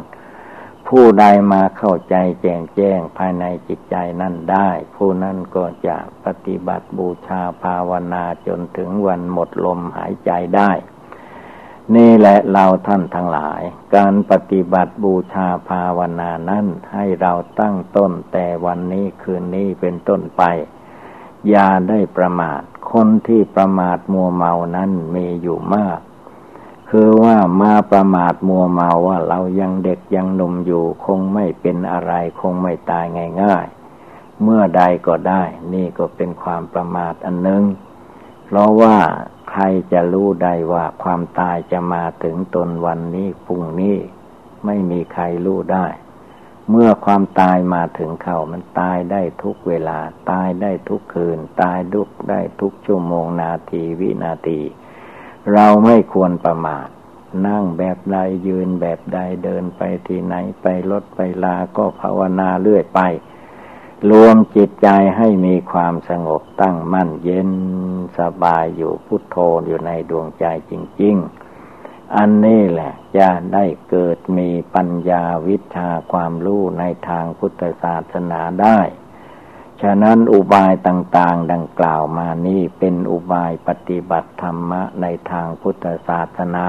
ผู้ใดมาเข้าใจแจ้งแจ้งภายในจิตใจนั่นได้ ผู้นั้นก็จะปฏิบัติบูชาภาวนาจนถึงวันหมดลมหายใจได้ นี่แหละเราท่านทั้งหลาย การปฏิบัติบูชาภาวนานั้นให้เราตั้งต้นแต่วันนี้คืนนี้เป็นต้นไป อย่าได้ประมาท คนที่ประมาทมัวเมานั้นมีอยู่มาก คือว่ามาประมาทมัวเมาว่าเรายังเด็กยังหนุ่มอยู่ คงไม่เป็นอะไร คงไม่ตายง่ายๆ เมื่อใดก็ได้ นี่ก็เป็นความประมาทอันหนึ่งเพราะว่าใครจะรู้ได้ว่าความตายจะมาถึงตนวันนี้พรุ่งนี้ ไม่มีใครรู้ได้ เมื่อความตายมาถึงเขามันตายได้ทุกเวลา ตายได้ทุกคืน ตายดุกได้ทุกชั่วโมงนาทีวินาที เราไม่ควรประมาทนั่งแบบใดยืนแบบใดเดินไปที่ไหนไปรถไปลาก็ภาวนาเรื่อยไป รวมจิตใจให้มีความสงบตั้งมั่นเย็นสบายอยู่พุทโธอยู่ในดวงใจจริง ๆ อันนี้แหละจะได้เกิดมีปัญญาวิชาความรู้ในทางพุทธศาสนาได้ ฉะนั้นอุบายต่างๆ ดังกล่าวมานี้เป็นอุบายปฏิบัติธรรมะในทางพุทธศาสนา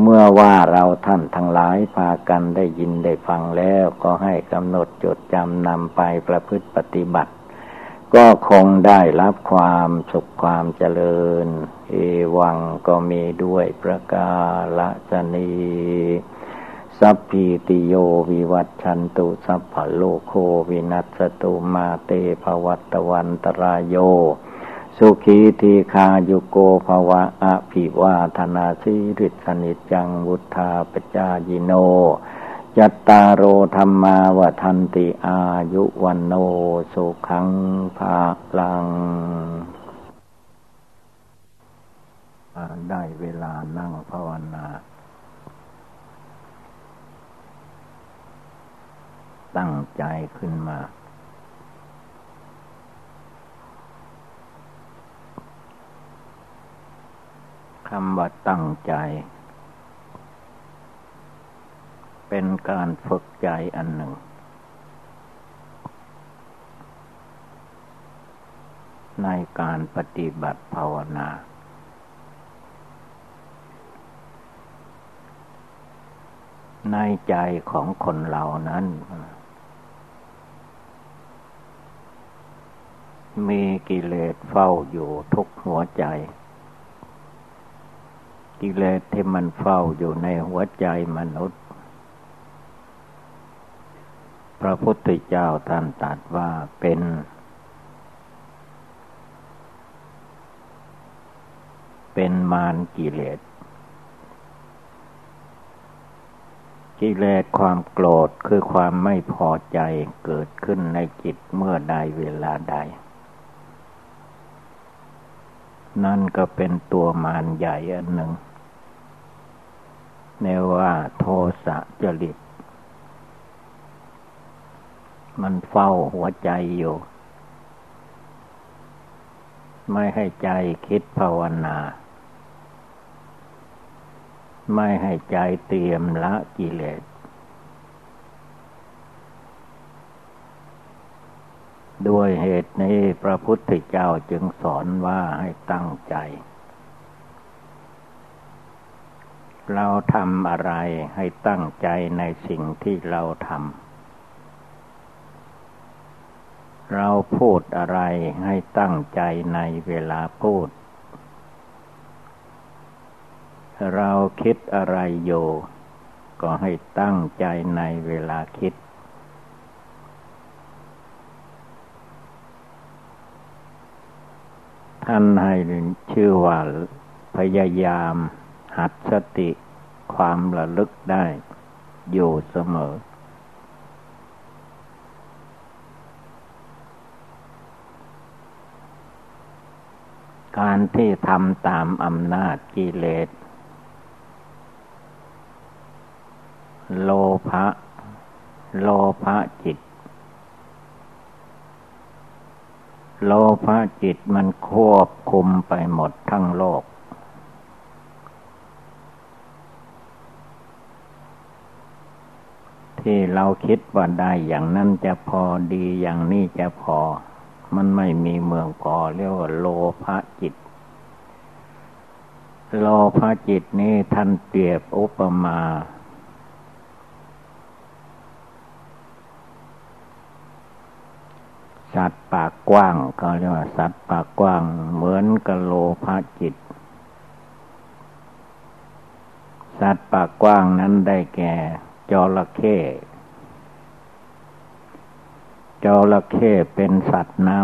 เมื่อว่าเราท่านทั้งหลายพากันได้ยินได้ฟังแล้วก็ให้กำหนดจดจำนำไปประพฤติปฏิบัติ ก็คงได้รับความสุขความเจริญ เอวังก็มีด้วยประกาศนี สัพพิติโยวิวัตชันตุสัพพโลโควินัสตุมาเตภวัตวันตรายโย สุขีทีคายุโกภวะอภิวาธนาสิริสนิจังวุธาปจายิโนจัตตารโอธรรมาวทันติอายุวันโนสุขังภาลัง ได้เวลานั่งภาวนา ตั้งใจขึ้นมา คำว่าตั้งใจ เป็นการฝึกใจอันหนึ่ง ในการปฏิบัติภาวนาในใจของคนเรานั้น มีกิเลสเฝ้าอยู่ทุกหัวใจ กิเลสที่มันเฝ้าอยู่ในหัวใจมนุษย์ พระพุทธเจ้าท่านตรัสว่าเป็น เป็นมารกิเลส กิเลสความโกรธคือความไม่พอใจเกิดขึ้นในจิตเมื่อใดเวลาใด นั่นก็เป็นตัวมารใหญ่อันหนึ่งเนว่าโทสะจริต มันเฝ้าหัวใจอยู่ ไม่ให้ใจคิดภาวนา ไม่ให้ใจเตรียมละกิเลส ด้วยเหตุนี้พระพุทธเจ้าจึงสอนว่าให้ตั้งใจ เราทำอะไรให้ตั้งใจในสิ่งที่เราทำ เราพูดอะไรให้ตั้งใจในเวลาพูด เราคิดอะไรอยู่ ก็ให้ตั้งใจในเวลาคิด ท่านให้ชื่อว่าพยายามหัดสติความระลึกได้ อยู่เสมอ การที่ทำตามอำนาจกิเลส โลภะโลภะจิต โลภะจิตมันควบคุมไปหมดทั้งโลก ที่เราคิดว่าได้อย่างนั้นจะพอดีอย่างนี้จะพอ มันไม่มีเมืองพอเรียกว่าโลภะจิต โลภะจิตนี้ท่านเปรียบอุปมา สัตว์ปากกว้างเขาเรียกว่าสัตว์ปากกว้าง เหมือนกับโลภะจิต สัตว์ปากกว้างนั้นได้แก่จระเข้จระเข้เป็นสัตว์น้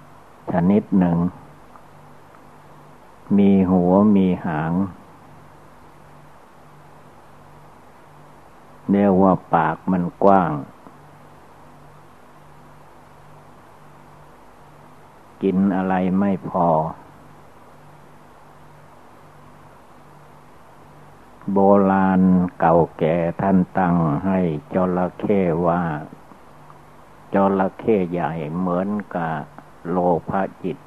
ำชนิดหนึ่ง มีหัวมีหาง เรียกว่าปากมันกว้าง กินอะไรไม่พอ โบราณเก่าแก่ท่านตั้งให้จระเข้ว่าจระเข้ใหญ่เหมือนกับโลภะจิต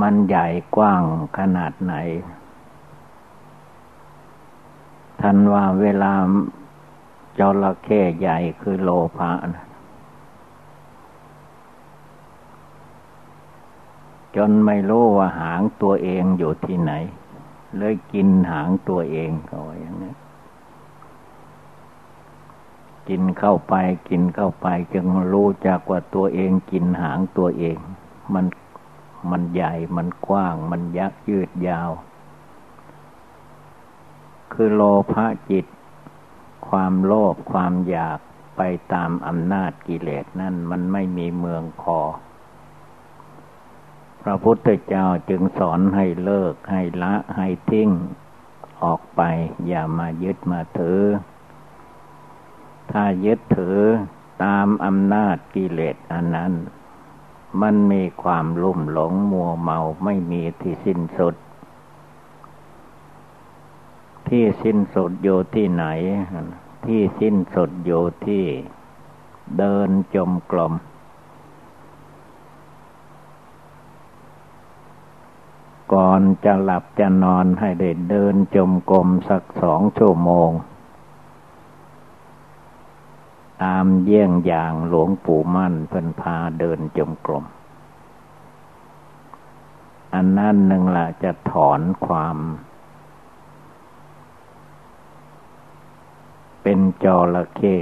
มันใหญ่กว้างขนาดไหน ท่านว่าเวลา จระเข้ใหญ่คือโลภะนะจนไม่รู้ว่าหางตัวเองอยู่ที่ไหน เลยกินหางตัวเองก็อย่างนี้กินเข้าไปกินเข้าไปจึงรู้จักว่าตัวเองกินหางตัวเอง มันมันใหญ่มันกว้าง มันยักยืดยาว คือโลภะจิต ความโลภความอยากไปตามอำนาจกิเลสนั่นมันไม่มีเมืองพอพระพุทธเจ้าจึงสอนให้เลิกให้ละให้ทิ้งออกไป อย่ามายึดมาถือ ถ้ายึดถือตามอำนาจกิเลสอันนั้น มันมีความลุ่มหลงมัวเมาไม่มีที่สิ้นสุด ที่สิ้นสุดอยู่ที่ไหน ที่สิ้นสุดอยู่ที่เดินจมกลม ก่อนจะหลับจะนอนให้ได้เดินจมกลมสักสองชั่วโมง ตามเยี่ยงอย่างหลวงปู่มั่นเพิ่นพาเดินจมกลม อันนั้นหนึ่งละจะถอนความ เป็นจระเข้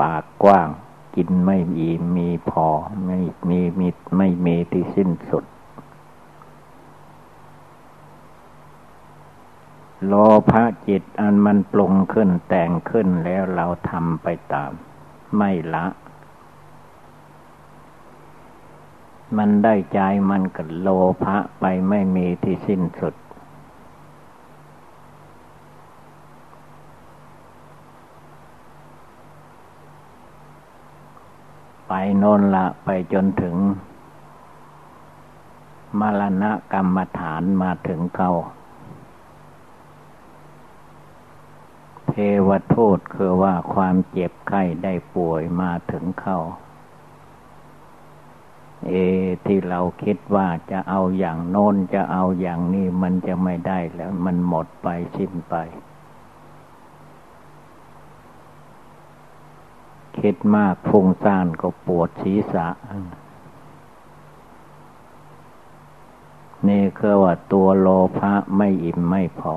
ปากกว้าง กินไม่มีมีพอ ไม่มีมีไม่มีที่สิ้นสุด โลภะจิตอันมันปรุงขึ้นแต่งขึ้นแล้วเราทำไปตาม ไม่ละ มันได้ใจมันกับโลภะไปไม่มีที่สิ้นสุด โน่นละไปจนถึง มรณะกรรมฐานมาถึงเขาเทวทูตคือว่าความเจ็บไข้ได้ป่วยมาถึงเขาเอที่เราคิดว่าจะเอาอย่างโน้นจะเอาอย่างนี้มันจะไม่ได้แล้วมันหมดไปสิ้นไป คิดมากฟุ้งซ่านก็ปวดศีรษะ นี่คือว่าตัวโลภะไม่อิ่มไม่พอ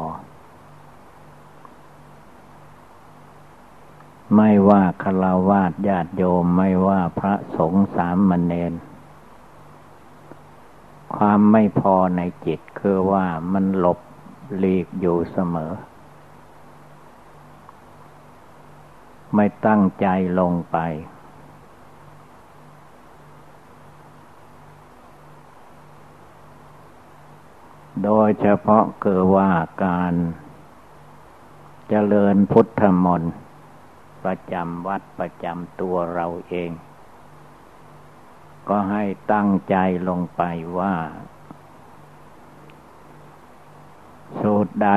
ไม่ว่าคารวาสญาติโยมไม่ว่าพระสงฆ์สามมเณรความไม่พอในจิตคือว่ามันหลบหลีกอยู่เสมอ ไม่ตั้งใจลงไป โดยเฉพาะเกิดว่าการเจริญพุทธมนต์ประจำวัดประจำตัวเราเอง ก็ให้ตั้งใจลงไปว่าสูตรใด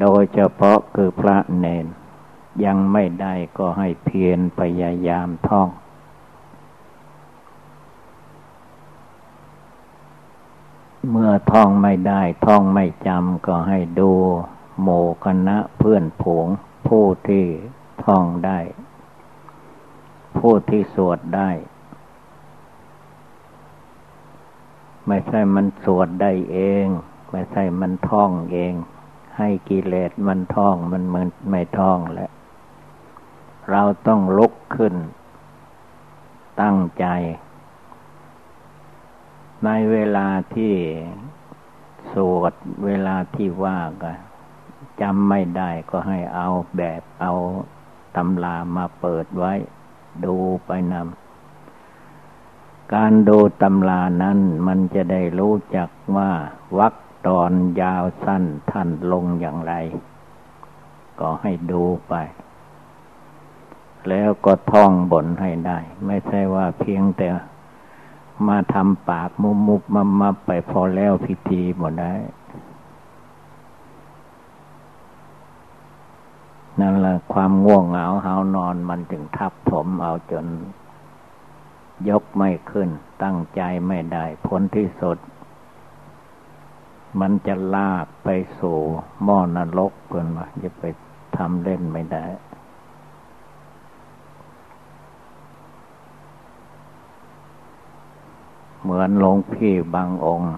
โดยเฉพาะคือพระเนน ยังไม่ได้ก็ให้เพียรพยายามท่อง เมื่อท่องไม่ได้ท่องไม่จำก็ให้ดู โมคณะเพื่อนผงผู้ที่ท่องได้ ผู้ที่สวดได้ ไม่ใช่มันสวดได้เอง ไม่ใช่มันท่องเองให้กิเลสมันท่องมันมันไม่ท่องแล้ว เราต้องลุกขึ้น ตั้งใจ ในเวลาที่สวดเวลาที่ว่าก็จำไม่ได้ก็ให้เอาแบบเอาตำรามาเปิดไว้ ดูไปนำการดูตำรานั้นมันจะได้รู้จักว่าวักตอนยาวสั้นท่านลงอย่างไร ก็ให้ดูไป แล้วก็ท่องบนให้ได้ ไม่ใช่ว่าเพียงแต่มาทำปากมุมมุบมามาไปพอแล้วพิธีหมดได้นั่นแหละความง่วงเหงาหานอนมันจึงทับถมเอาจน ยกไม่ขึ้น ตั้งใจไม่ได้ผลที่สุด มันจะลากไปสู่หม้อนรกเพื่อนว่าจะไปทำเล่นไม่ได้ เหมือนหลวงพี่บางองค์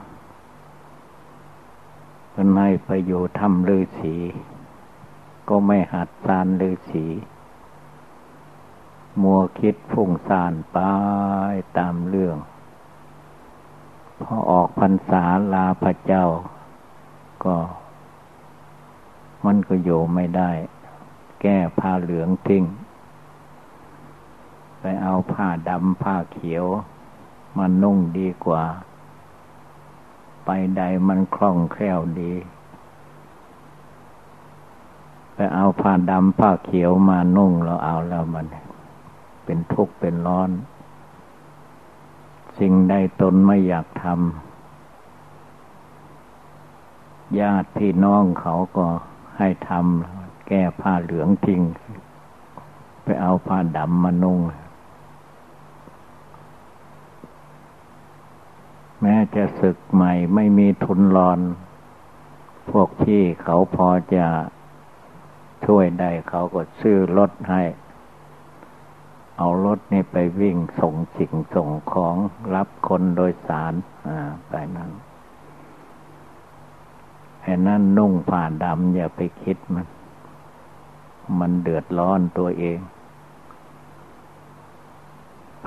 เพิ่นให้ไปอยู่ถ้ำฤาษีก็ไม่หัดสานฤาษีมัวคิดฟุ้งซ่านไปตามเรื่อง พอออกพรรษาลาพระเจ้า ก็ มันก็อยู่ไม่ได้ แก้ผ้าเหลืองทิ้ง ไปเอาผ้าดำผ้าเขียว มันนุ่งดีกว่า ไปใดมันคล่องแคล่วดีไปเอาผ้าดำผ้าเขียวมานุ่งเราเอาแล้วมัน เป็นทุกข์เป็นร้อน สิ่งใดตนไม่อยากทำญาติพี่น้องเขาก็ให้ทำแก้ผ้าเหลืองทิ้งไปเอาผ้าดำมานุ่ง แม้จะศึกใหม่ไม่มีทุนรอน พวกพี่เขาพอจะช่วยได้เขาก็ซื้อรถให้ เอารถนี่ไปวิ่งส่งสิ่งส่งของรับคนโดยสารไปนั้นแค่นั้นนุ่งผ่าดำอย่าไปคิดมัน มันเดือดร้อนตัวเอง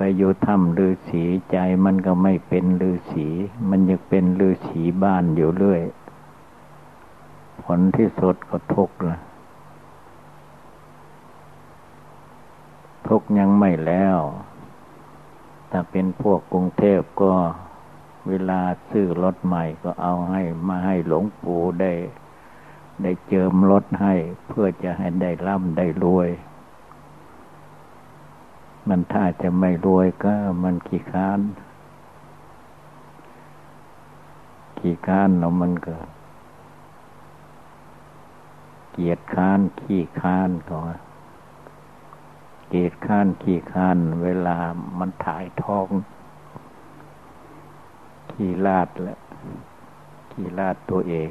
ไปอยู่ถ้ำฤาษีใจมันก็ไม่เป็นฤาษีมันยังเป็นฤาษีบ้านอยู่เรื่อย ผลที่สุดก็ทุกข์ละทุกยังไม่แล้วถ้าเป็นพวกกรุงเทพก็เวลาซื้อรถใหม่ก็เอาให้มาให้หลวงปู่ได้ ได้เจิมรถให้เพื่อจะให้ได้ร่ำได้รวย มันถ้าจะไม่รวยก็มันขี้ค้าน ขี้ค้านเนาะมันก็ เกียดค้านขี้ค้านก็เกียดค้านขี้ค้าน เวลามันถ่ายท้อง ขี้ลาดแหละขี้ลาดตัวเอง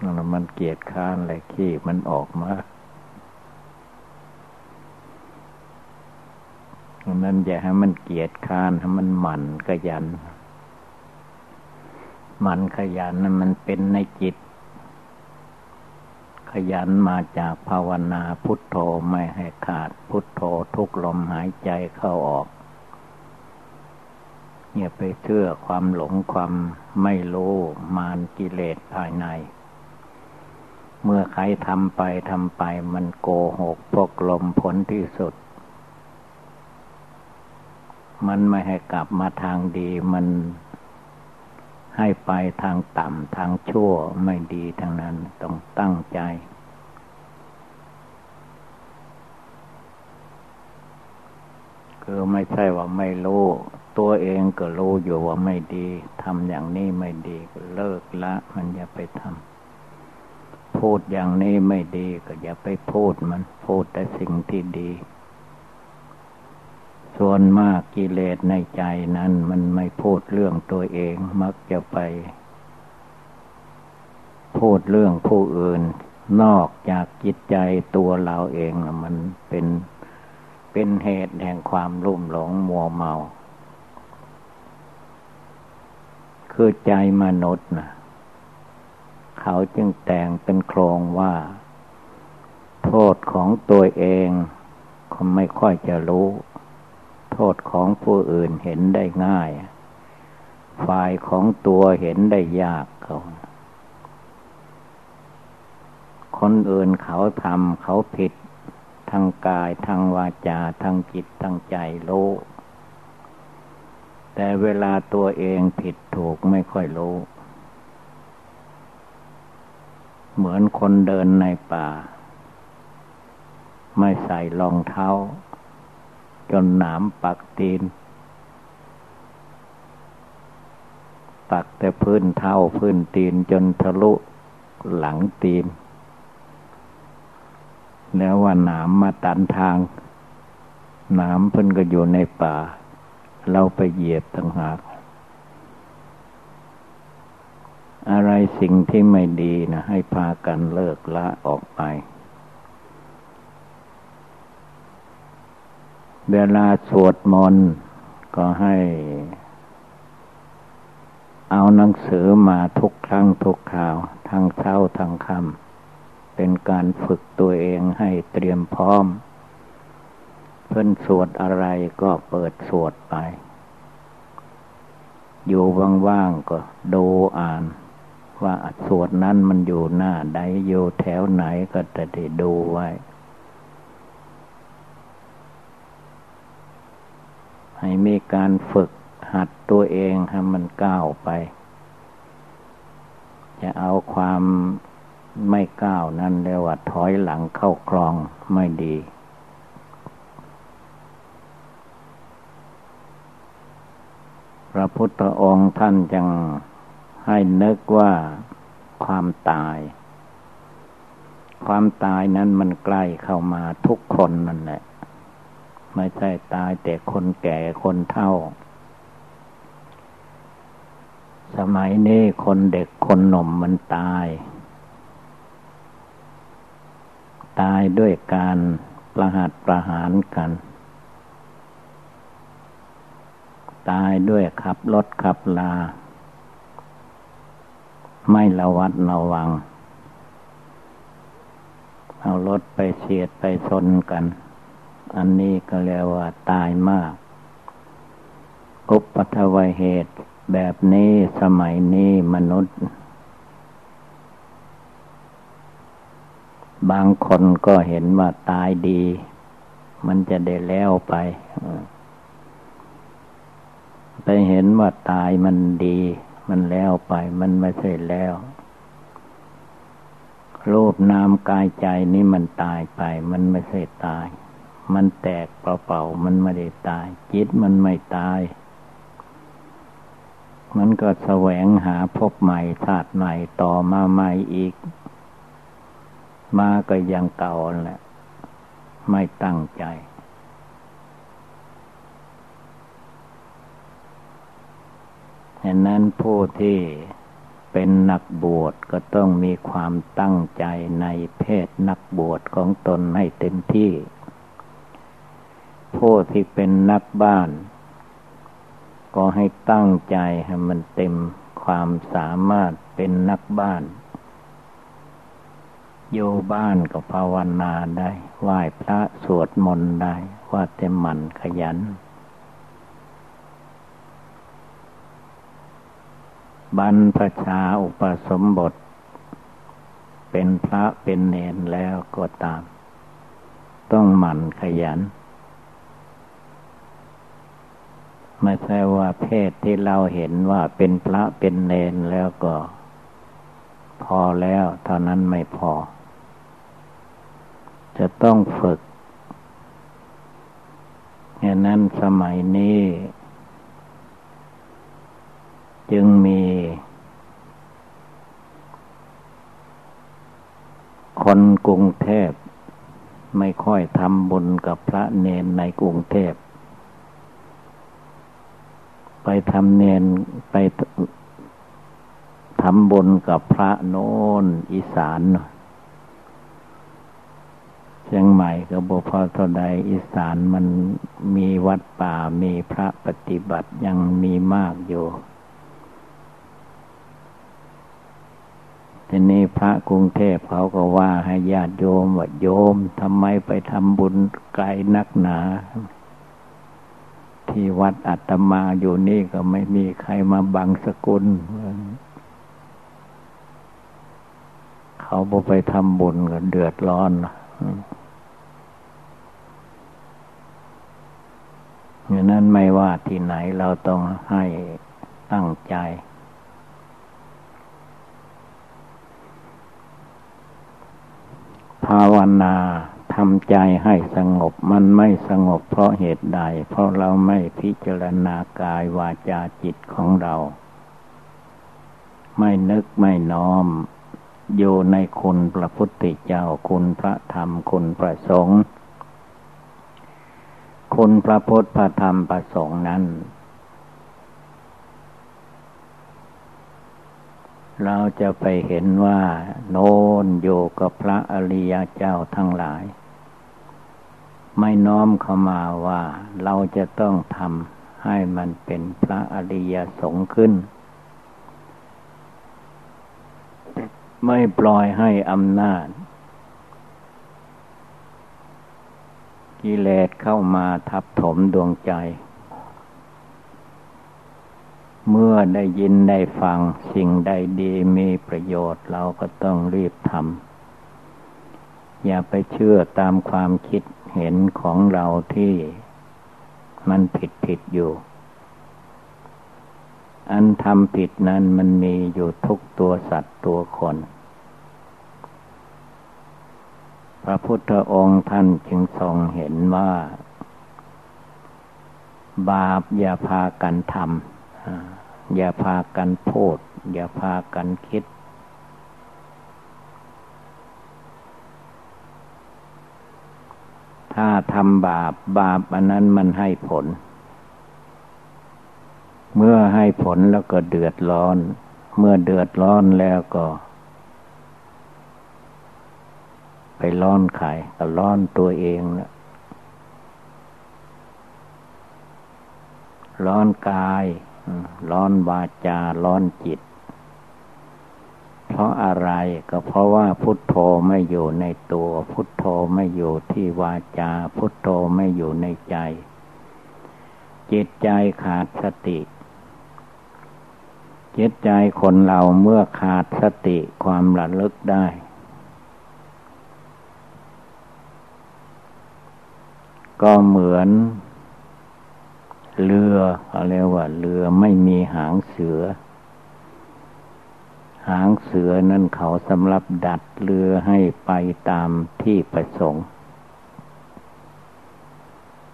นั่นมันเกียดค้านอะขี้มันออกมา ดังนั้นอย่าให้มันเกียดค้านให้มันหมั่นขยัน หมั่นขยันนั้นมันเป็นในจิต ขยันมาจากภาวนาพุทโธไม่ให้ขาดพุทโธทุกลมหายใจเข้าออกอย่าไปเชื่อความหลงความไม่รู้มานกิเลสภายใน เมื่อใครทำไปทำไปมันโกหกพกลมผลที่สุด มันไม่ให้กลับมาทางดี มันให้ไปทางต่ำทางชั่วไม่ดีทางนั้นต้องตั้งใจ คือไม่ใช่ว่าไม่รู้ ตัวเองก็รู้อยู่ว่าไม่ดีทำอย่างนี้ไม่ดีก็เลิกละ มันอย่าไปทำพูดอย่างนี้ไม่ดีก็อย่าไปพูดมันพูดแต่สิ่งที่ดี ส่วนมากกิเลสในใจนั้นมันไม่พูดเรื่องตัวเองมักจะไป พูดเรื่องผู้อื่น นอกจากจิตใจตัวเราเองมันเป็นเป็นเหตุแห่งความรุ่มหลงมัวเมา คือใจมนุษย์นะเขาจึงแต่งเป็นโครงว่า โทษของตัวเองเขาไม่ค่อยจะรู้ โทษของผู้อื่นเห็นได้ง่าย ฝ่ายของตัวเห็นได้ยากเขาคนอื่นเขาทำเขาผิดทางกายทางวาจาทางจิตทางใจรู้แต่เวลาตัวเองผิดถูกไม่ค่อยรู้ เหมือนคนเดินในป่า ไม่ใส่รองเท้า จนหนามปักตีน ปักแต่พื้นเท้าพื้นตีนจนทะลุหลังตีน แล้วว่าหนามมาตันทาง หนามเพิ่นก็อยู่ในป่า เราไปเหยียบต่างหากอะไรสิ่งที่ไม่ดีนะให้พากันเลิกละออกไป เวลาสวดมนต์ก็ให้ เอาหนังสือมาทุกครั้งทุกคราว ทั้งเช้าทั้งค่ำเป็นการฝึกตัวเองให้เตรียมพร้อม เพิ่นสวดอะไรก็เปิดสวดไป อยู่ว่างๆก็ดูอ่าน ว่าสวดนั้นมันอยู่หน้าใดอยู่แถวไหนก็จะได้ดูไว้ ให้มีการฝึกหัดตัวเองให้มันก้าวไป จะเอาความไม่ก้าวนั้นเรียกว่าถอยหลังเข้าคลองไม่ดี พระพุทธองค์ท่านจึงให้นึกว่าความตาย ความตายนั้นมันใกล้เข้ามาทุกคนนั่นแหละ ไม่ใช่ตายแต่คนแก่คนเฒ่า สมัยนี้คนเด็กคนหนุ่มมันตาย ตายด้วยการประหัตประหารกัน ตายด้วยขับรถขับลา ไม่ระวัดระวัง เอารถไปเฉียดไปชนกัน อันนี้ก็เรียกว่าตายมากกุปัทวเหตุแบบนี้สมัยนี้มนุษย์ บางคนก็เห็นว่าตายดี มันจะได้แล้วไปไปเห็นว่าตายมันดี มันแล้วไป มันไม่ใช่แล้วรูปนามกายใจนี่มันตายไป มันไม่ใช่ตาย มันแตกเปล่าๆ มันไม่ได้ตาย จิตมันไม่ตาย มันก็แสวงหาพบใหม่ชาติใหม่ต่อมาใหม่อีก มาก็ยังเก่าแหละ ไม่ตั้งใจฉะนั้นผู้ที่เป็นนักบวชก็ต้องมีความตั้งใจในเพศนักบวชของตนให้เต็มที่ ผู้ที่เป็นนักบ้าน ก็ให้ตั้งใจให้มันเต็มความสามารถเป็นนักบ้าน โยบ้านก็ภาวนาได้ ไหว้พระสวดมนต์ได้ ว่าเต็มมันขยัน บรรพชาอุปสมบท เป็นพระเป็นเนนแล้วก็ตาม ต้องหมั่นขยัน ไม่ใช่ว่าเพศที่เราเห็นว่าเป็นพระเป็นเนนแล้วก็ พอแล้วเท่านั้นไม่พอ จะต้องฝึกอย่างนั้นสมัยนี้ จึงมี คนกรุงเทพไม่ค่อยทำบุญกับพระเนนในกรุงเทพ ไปทำเนนไปทำบุญกับพระโน้นอีสานเชียงใหม่กับบพอเท่าใดอีสานมันมีวัดป่ามีพระปฏิบัติยังมีมากอยู่ทีนี้พระกรุงเทพเขาก็ว่าให้ญาติโยมว่าโยมทำไมไปทำบุญไกลนักหนา ที่วัดอัตมาอยู่นี่ก็ไม่มีใครมาบังสกุล เขาบไปทำบุญก็เดือดร้อนอย่างนั้นไม่ว่าที่ไหนเราต้องให้ตั้งใจ ภาวนา ทำใจให้สงบมันไม่สงบเพราะเหตุใด เพราะเราไม่พิจารณากายวาจาจิตของเรา ไม่นึกไม่น้อม อยู่ในคุณพระพุทธเจ้าคุณพระธรรมคุณพระสงฆ์คุณพระพุทธพระธรรมพระสงฆ์นั้น เราจะไปเห็นว่า โน้นโยกับพระอริยเจ้าทั้งหลาย ไม่น้อมเข้ามาว่า เราจะต้องทำให้มันเป็นพระอริยสงฆ์ขึ้น ไม่ปล่อยให้อำนาจ กิเลสเข้ามาทับถมดวงใจ เมื่อได้ยินได้ฟังสิ่งใดดีมีประโยชน์เราก็ต้องรีบทำอย่าไปเชื่อตามความคิด เห็นของเราที่มันผิดผิดอยู่ อันทำผิดนั้นมันมีอยู่ทุกตัวสัตว์ตัวคน พระพุทธองค์ท่านจึงทรงเห็นว่า บาปอย่าพากันทำอย่าพากันพูด อย่าพากันคิด ถ้าทำบาปบาปอันนั้นมันให้ผล เมื่อให้ผลแล้วก็เดือดร้อน เมื่อเดือดร้อนแล้วก็ ไปร้อนใครก็ร้อนตัวเองนะร้อนกาย ร้อนวาจา ร้อนจิต เพราะอะไรก็เพราะว่าพุทโธไม่อยู่ในตัว พุทโธไม่อยู่ที่วาจา พุทโธไม่อยู่ในใจ จิตใจขาดสติ จิตใจคนเราเมื่อขาดสติความระลึกได้ ก็เหมือนเรือเขาเรียกว่าเรือไม่มีหางเสือ หางเสือนั่นเขาสำหรับดัดเรือให้ไปตามที่ประสงค์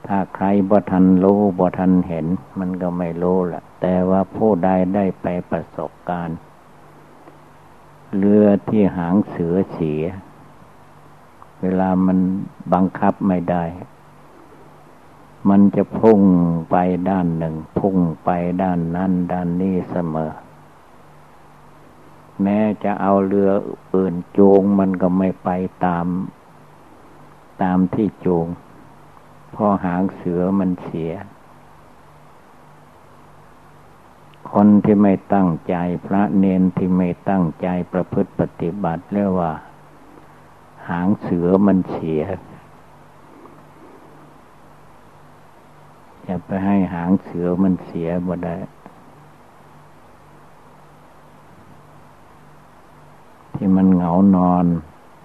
ถ้าใครบ่ทันรู้บ่ทันเห็น มันก็ไม่รู้แหละแต่ว่าผู้ใดได้ไปประสบการณ์เรือที่หางเสือเสีย เวลามันบังคับไม่ได้ มันจะพุ่งไปด้านหนึ่ง พุ่งไปด้านนั้นด้านนี้เสมอ แม้จะเอาเรืออื่นจูงมันก็ไม่ไปตาม ตามที่จูงพอหางเสือมันเสีย คนที่ไม่ตั้งใจพระเนนที่ไม่ตั้งใจประพฤติปฏิบัติเรียกว่า หางเสือมันเสียจะไปให้หางเสือมันเสียบ่ได้ ที่มันเหงานอน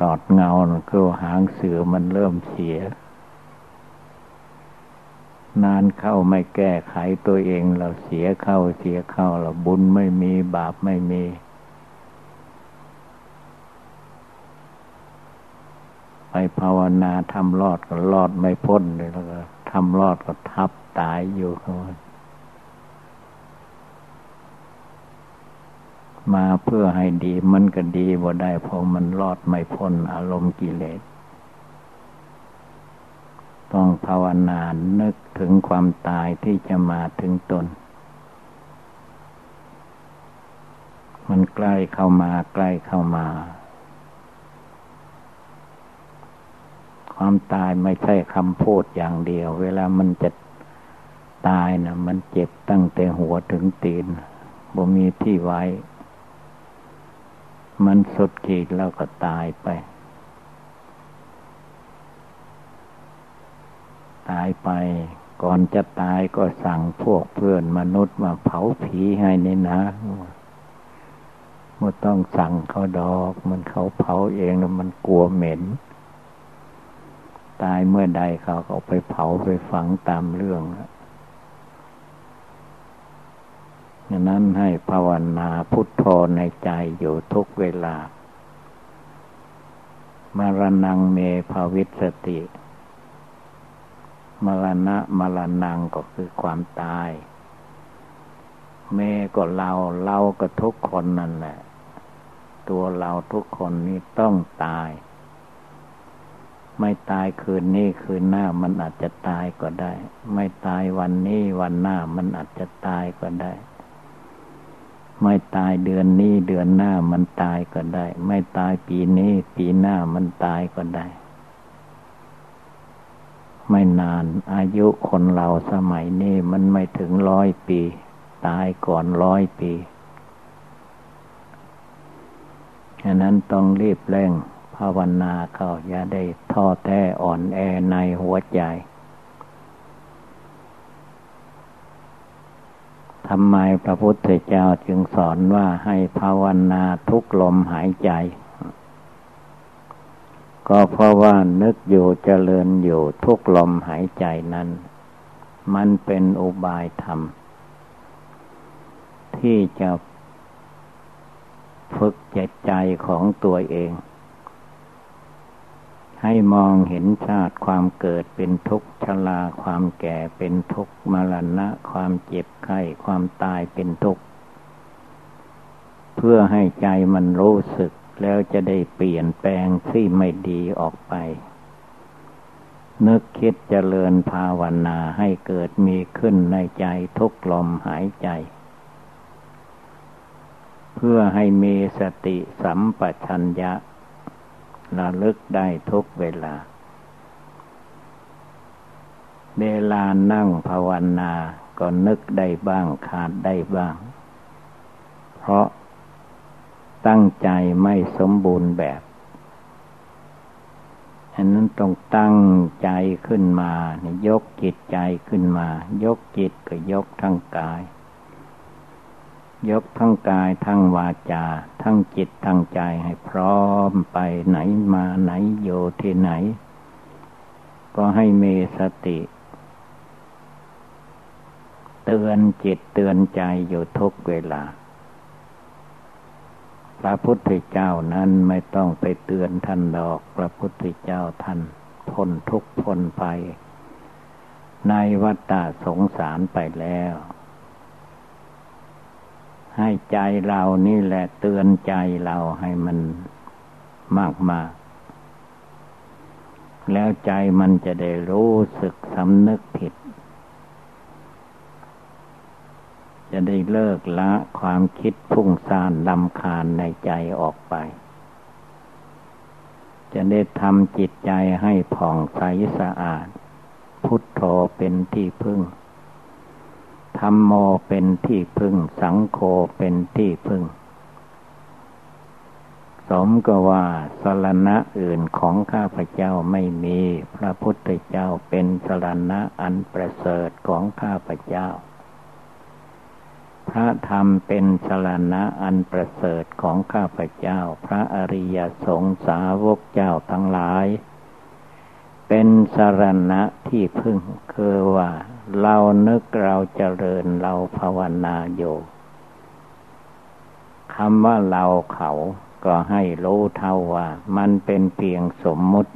ตอดเงาคือหางเสือมันเริ่มเสีย นานเข้าไม่แก้ไขตัวเองเราเสียเข้าเสียเข้าเราบุญไม่มีบาปไม่มี ไปภาวนาทำรอดก็รอดไม่พ้นเลยแล้วก็ทำรอดก็ทับตายอยู่เขา มาเพื่อให้ดีมันก็ดีบ่ได้เพราะมันรอดไม่พ้นอารมณ์กิเลส ต้องภาวนานึกถึงความตายที่จะมาถึงตน มันใกล้เข้ามาใกล้เข้ามา ความตายไม่ใช่คำพูดอย่างเดียว เวลามันจะตายนะมันเจ็บตั้งแต่หัวถึงตีนบ่มีที่ไว้ มันสุดขีดแล้วก็ตายไป ตายไป ก่อนจะตายก็สั่งพวกเพื่อนมนุษย์มาเผาผีให้นี่นะมันต้องสั่งเขาดอก มันเขาเผาเองแล้วมันกลัวเหม็น ตายเมื่อใดเขาก็ไปเผาไปฝังตามเรื่องดั นั้นให้ภาวนาพุทโธในใจอยู่ทุกเวลา มรณงเมภาวิสติ มรณะมรณงก็คือความตาย เมก็เราเราก็ทุกคนนั่นแหละ ตัวเราทุกคนนี่ต้องตาย ไม่ตายคืนนี้คืนหน้ามันอาจจะตายก็ได้ ไม่ตายวันนี้วันหน้ามันอาจจะตายก็ได้ ไม่ตายเดือนนี้เดือนหน้ามันตายก็ได้ ไม่ตายปีนี้ ปีหน้ามันตายก็ได้ ไม่นานอายุคนเราสมัยนี้มันไม่ถึงร้อยปี ตายก่อนร้อยปีฉะนั้นต้องรีบเร่งภาวนาเขาอย่าได้ท้อแท้อ่อนแอในหัวใจ ทำไมพระพุทธเจ้าจึงสอนว่าให้ภาวนาทุกลมหายใจ ก็เพราะว่านึกอยู่เจริญอยู่ทุกลมหายใจนั้น มันเป็นอุบายธรรม ที่จะฝึกใจใจของตัวเอง ให้มองเห็นชาติความเกิดเป็นทุกข์ชราความแก่เป็นทุกข์มรณะ ความเจ็บไข้ความตายเป็นทุกข์เพื่อให้ใจมันรู้สึกแล้วจะได้เปลี่ยนแปลงที่ไม่ดีออกไป นึกคิดเจริญภาวนาให้เกิดมีขึ้นในใจทุกลมหายใจ เพื่อให้มีสติสัมปชัญญะ ระลึกได้ทุกเวลา เวลานั่งภาวนาก็นึกได้บ้างขาดได้บ้าง เพราะตั้งใจไม่สมบูรณ์แบบอันนั้นต้องตั้งใจขึ้นมายกจิตใจขึ้นมา ยกจิตก็ยกทั้งกาย ยกทั้งกายทั้งวาจา ทั้งจิตทั้งใจให้พร้อมไปไหนมาไหนโยที่ไหน ก็ให้เมสติ เตือนจิตเตือนใจอยู่ทุกเวลา พระพุทธเจ้านั้นไม่ต้องไปเตือนท่านดอก พระพุทธเจ้าท่านพ้นทุกพ้นไป ในวัฏฏะสงสารไปแล้ว ให้ใจเรานี่แหละเตือนใจเราให้มันมากมา แล้วใจมันจะได้รู้สึกสำนึกผิด จะได้เลิกละความคิดพุ่งซ่านลำคาญในใจออกไป จะได้ทำจิตใจให้ผ่องใสสะอาด พุทโธเป็นที่พึ่ง ธรรมโมเป็นที่พึ่ง สังโฆเป็นที่พึ่ง สมก็ว่าสรณะอื่นของข้าพเจ้าไม่มี พระพุทธเจ้าเป็นสรณะอันประเสริฐของข้าพเจ้า พระธรรมเป็นสรณะอันประเสริฐของข้าพเจ้า พระอริยสงสาวกเจ้าทั้งหลายเป็นสรณะที่พึ่งคือว่า เรานึกเราเจริญเราภาวนาอยู่คำว่าเราเขาก็ให้รู้เท่าว่า มันเป็นเพียงสมมุติ